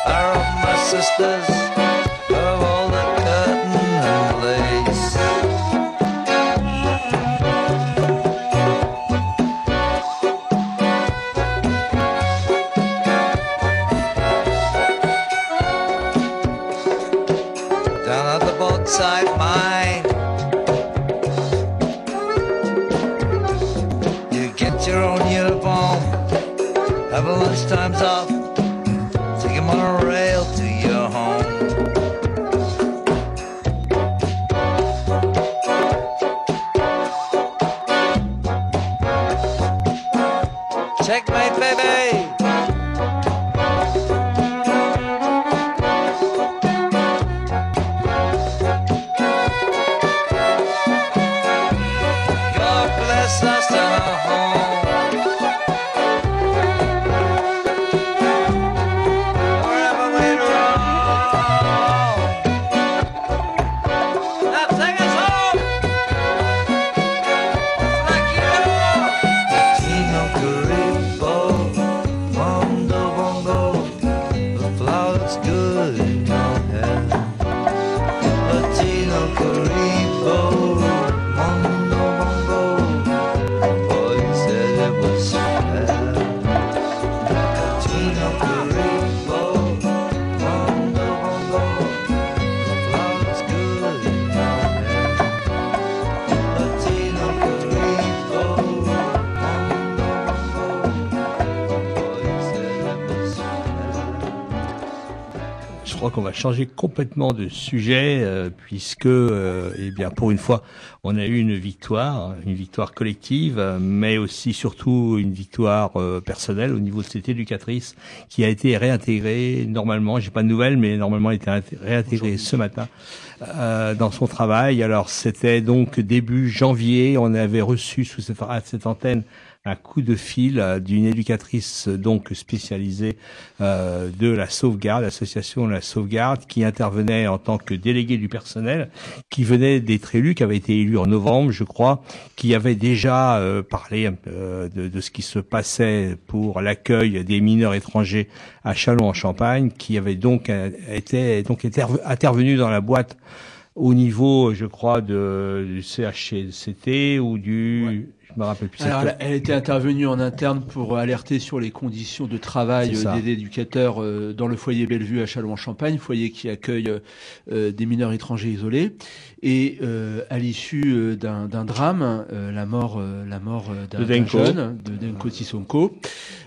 are all my sisters. Changer complètement de sujet euh, puisque, euh, eh bien, pour une fois, on a eu une victoire, une victoire collective, mais aussi surtout une victoire euh, personnelle au niveau de cette éducatrice qui a été réintégrée normalement. J'ai pas de nouvelles, mais normalement elle a été réintégrée ce matin euh, dans son travail. Alors c'était donc début janvier. On avait reçu sous cette antenne un coup de fil d'une éducatrice donc spécialisée euh, de la sauvegarde, l'association la sauvegarde, qui intervenait en tant que délégué du personnel, qui venait d'être élu, qui avait été élu en novembre, je crois, qui avait déjà euh, parlé euh, de, ce qui se passait pour l'accueil des mineurs étrangers à Châlons-en-Champagne, qui avait donc été donc intervenu dans la boîte au niveau, je crois, de, du CHCT ou du, je me rappelle plus. Alors, secteur. elle, était intervenue en interne pour alerter sur les conditions de travail euh, des éducateurs euh, dans le foyer Bellevue à Châlons-en-Champagne, foyer qui accueille euh, euh, des mineurs étrangers isolés. Et euh, à l'issue euh, d'un drame, euh, la mort, euh, la mort euh, d'un De jeune, de Denko Sissonko,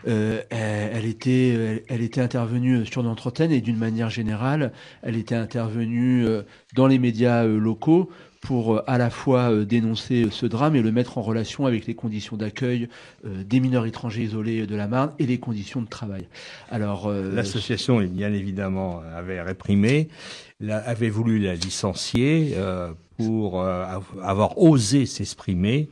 euh, elle, elle était, elle, elle était intervenue sur notre antenne et d'une manière générale, elle était intervenue euh, dans les médias euh, locaux pour euh, à la fois euh, dénoncer euh, ce drame et le mettre en relation avec les conditions d'accueil des mineurs étrangers isolés de la Marne et les conditions de travail. Alors, L'association, bien évidemment, avait réprimé, avait voulu la licencier pour av- avoir osé s'exprimer.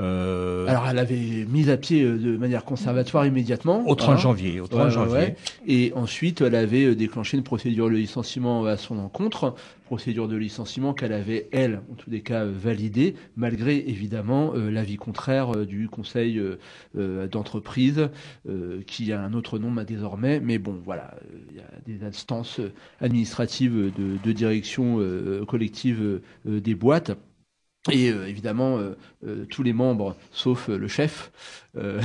Euh, alors elle avait mis à pied euh, de manière conservatoire immédiatement. au 30 hein. janvier. Au 30 Ouais, ouais, janvier. ouais. Et ensuite, elle avait euh, déclenché une procédure de licenciement à son encontre, procédure de licenciement qu'elle avait, elle, en tous les cas, validée, malgré évidemment euh, l'avis contraire euh, du conseil d'entreprise, qui a un autre nom désormais. Mais bon, voilà, il y a des instances administratives de, de direction collective des boîtes. Et euh, évidemment, euh, euh, tous les membres, sauf euh, le chef, euh,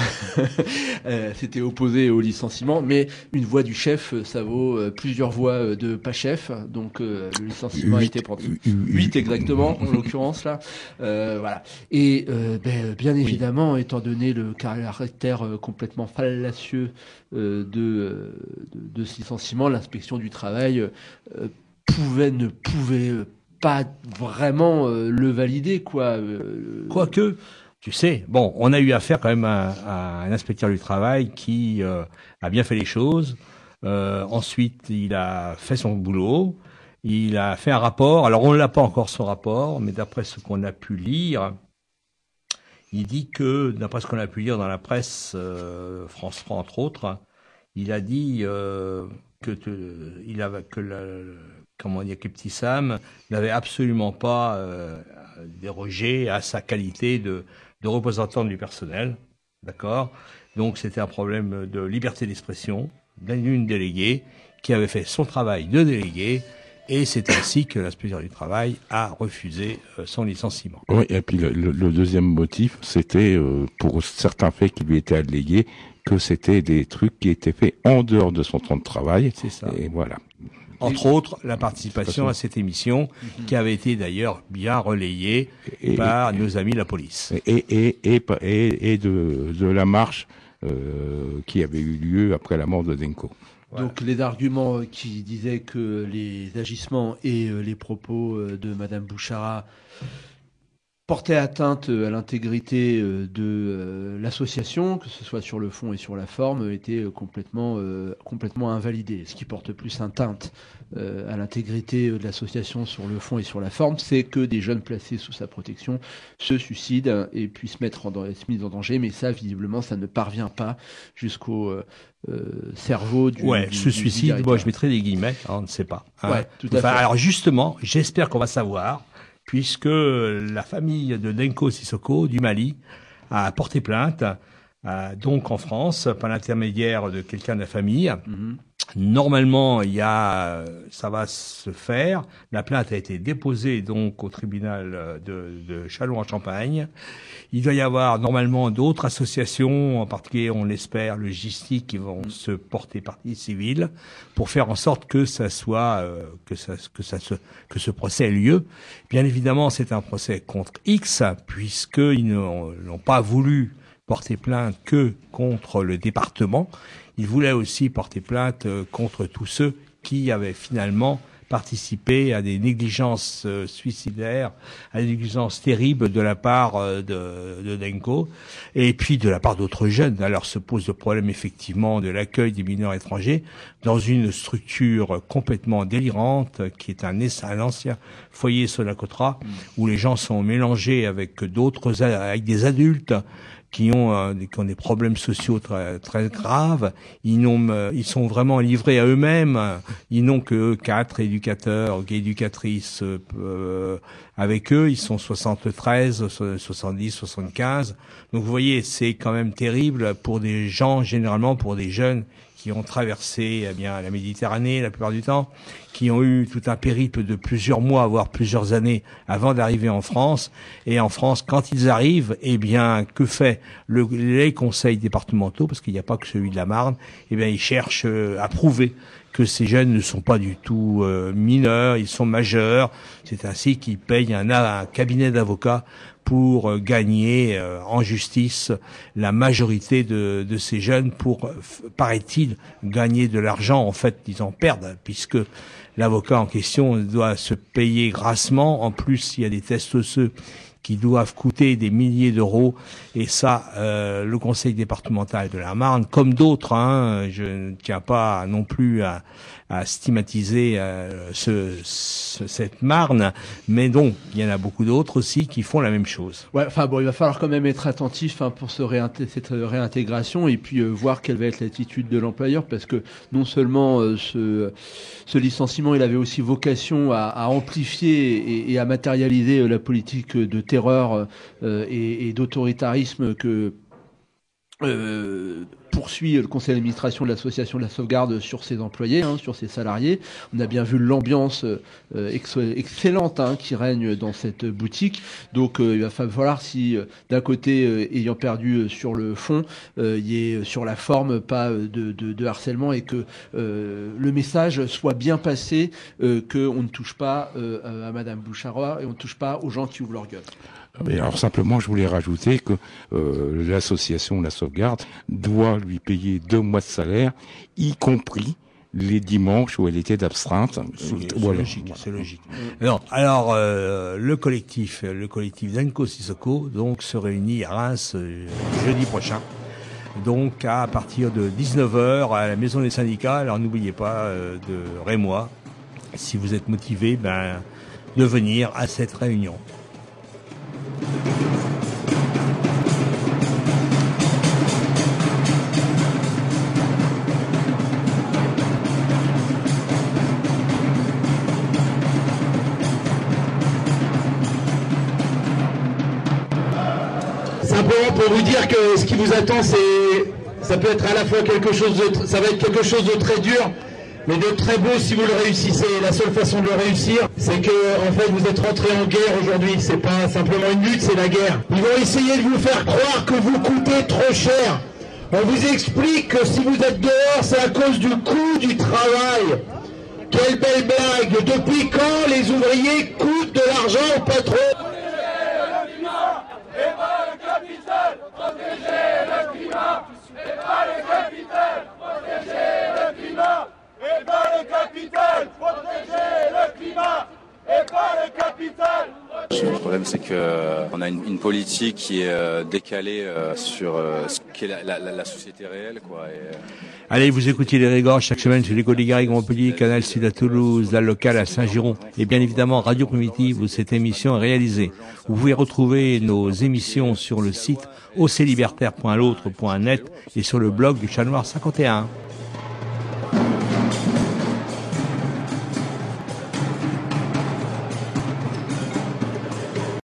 euh, s'étaient opposés au licenciement. Mais une voix du chef, euh, ça vaut euh, plusieurs voix euh, de pas chef. Donc euh, le licenciement a Huit- été pris. hu- hu- 8 exactement, en l'occurrence là. Euh, voilà. Et euh, ben, bien évidemment, étant donné le caractère euh, complètement fallacieux euh, de, euh, de, de ce licenciement, l'inspection du travail euh, pouvait, ne pouvait euh, pas vraiment euh, le valider, quoi. Euh, Quoique, tu sais, bon, on a eu affaire quand même à, un inspecteur du travail qui euh, a bien fait les choses. Ensuite, il a fait son boulot. Il a fait un rapport. Alors, on ne l'a pas encore son rapport, mais d'après ce qu'on a pu lire, il dit que, d'après ce qu'on a pu lire dans la presse, euh, France 3 entre autres, il a dit que, il avait, que la, comment dire, que Petit Sam n'avait absolument pas euh, dérogé à sa qualité de, de représentant du personnel. D'accord? Donc c'était un problème de liberté d'expression d'une déléguée qui avait fait son travail de délégué et c'est ainsi que l'inspecteur du travail a refusé euh, son licenciement. Oui, et puis le, le- le deuxième motif, c'était euh, pour certains faits qui lui étaient allégués, que c'était des trucs qui étaient faits en dehors de son temps de travail. C'est ça. Et voilà. Entre autres, la participation à cette émission qui avait été d'ailleurs bien relayée Et- par nos amis de la police. Et, et, et, pa- et, et de, de la marche euh, qui avait eu lieu après la mort de Denko. Donc les arguments euh, qui disaient que les agissements et euh, les propos de Madame Bouchara portaient atteinte euh, à l'intégrité euh, de euh, l'association, que ce soit sur le fond et sur la forme, étaient euh, complètement, euh, complètement invalidés. Ce qui porte plus atteinte euh, à l'intégrité de l'association sur le fond et sur la forme, c'est que des jeunes placés sous sa protection se suicident et puissent mettre en, se mettre en danger, mais ça, visiblement, ça ne parvient pas jusqu'au euh, cerveau du. Ouais, du- ce du suicide, moi je mettrais des guillemets, hein, on ne sait pas. hein. Ouais, tout à Enfin, fait. Alors justement, j'espère qu'on va savoir, puisque la famille de Denko Sissoko du Mali a porté plainte, euh, donc en France, par l'intermédiaire de quelqu'un de la famille. Normalement, il y a, euh, ça va se faire. La plainte a été déposée donc au tribunal euh, de, de Châlons-en-Champagne. Il doit y avoir normalement d'autres associations, en particulier, on l'espère, logistiques, qui vont se porter partie civile pour faire en sorte que ça soit, que ça, que ça se, que ce procès ait lieu. Bien évidemment, c'est un procès contre X, puisqu'ils n'ont pas voulu porter plainte que contre le département. Ils voulaient aussi porter plainte euh, contre tous ceux qui avait finalement participé à des négligences euh, suicidaires, à des négligences terribles de la part euh, de, de Denko, et puis de la part d'autres jeunes. Alors se pose le problème effectivement de l'accueil des mineurs étrangers dans une structure complètement délirante qui est un, un ancien foyer Sonacotra où les gens sont mélangés avec d'autres, avec des adultes qui ont, euh, qui ont des problèmes sociaux très, très graves. Ils, n'ont, euh, ils sont vraiment livrés à eux-mêmes. Ils n'ont que quatre éducateurs, éducatrices euh, avec eux. Ils sont 73, 70, 75. Donc vous voyez, c'est quand même terrible pour des gens, généralement pour des jeunes qui ont traversé eh bien la Méditerranée la plupart du temps, qui ont eu tout un périple de plusieurs mois, voire plusieurs années avant d'arriver en France. Et en France, quand ils arrivent, eh bien, que fait le, les conseils départementaux, parce qu'il n'y a pas que celui de la Marne, eh bien, ils cherchent euh, à prouver que ces jeunes ne sont pas du tout euh, mineurs, ils sont majeurs. C'est ainsi qu'ils payent un, un cabinet d'avocats pour euh, gagner euh, en justice la majorité de, de ces jeunes pour, paraît-il, gagner de l'argent. En fait, ils en perdent puisque l'avocat en question doit se payer grassement. En plus, il y a des tests osseux qui doivent coûter des milliers d'euros. Et ça, euh, le conseil départemental de la Marne, comme d'autres, hein, je ne tiens pas non plus à, à stigmatiser euh, ce, ce- cette Marne, mais donc il y en a beaucoup d'autres aussi qui font la même chose. Ouais, enfin bon, il va falloir quand même être attentif hein, pour cette réintégration et puis euh, voir quelle va être l'attitude de l'employeur parce que non seulement euh, ce, ce licenciement, il avait aussi vocation à, amplifier et, à matérialiser la politique de terreur et, et d'autoritarisme que euh, poursuit le conseil d'administration de l'association de la sauvegarde sur ses employés, hein, sur ses salariés. On a bien vu l'ambiance euh, ex- excellente hein, qui règne dans cette boutique. Donc euh, il va falloir si euh, d'un côté, ayant perdu sur le fond, il y ait sur la forme pas de, harcèlement et que le message soit bien passé, qu'on ne touche pas à Madame Boucharois et on ne touche pas aux gens qui ouvrent leur gueule. Et alors simplement, je voulais rajouter que euh, l'association La Sauvegarde doit lui payer deux mois de salaire, y compris les dimanches où elle était d'abstrainte. C'est Voilà. logique, c'est logique. Non, alors euh, le collectif, le collectif d'Enco Sissoko, donc se réunit à Reims euh, jeudi prochain. Donc à partir de 19h à la maison des syndicats. Alors n'oubliez pas euh, de Rémois, si vous êtes motivé, ben de venir à cette réunion. Simplement pour vous dire que ce qui vous attend, c'est, ça peut être à la fois quelque chose de, ça va être quelque chose de très dur, mais de très beau si vous le réussissez. La seule façon de le réussir, c'est que, en fait, vous êtes rentré en guerre aujourd'hui. C'est pas simplement une lutte, c'est la guerre. Ils vont essayer de vous faire croire que vous coûtez trop cher. On vous explique que si vous êtes dehors, c'est à cause du coût du travail. Quelle belle blague Depuis quand les ouvriers coûtent de l'argent au patron Et pas le capital, protéger le climat. Et pas le capital, protéger le climat. Et pas le capital, protéger Et pas le capital. Le problème, c'est que euh, a une, politique qui est euh, décalée euh, sur ce qu'est la, société réelle, Allez, vous écoutez les Régors chaque semaine sur l'école des Garrigues Montpellier, Canal Sud à Toulouse, la locale à Saint-Giron et bien évidemment Radio Primitive où cette émission est réalisée. Vous pouvez retrouver nos émissions sur le site oclibertaire.l'autre.net et sur le blog du Chat Noir 51.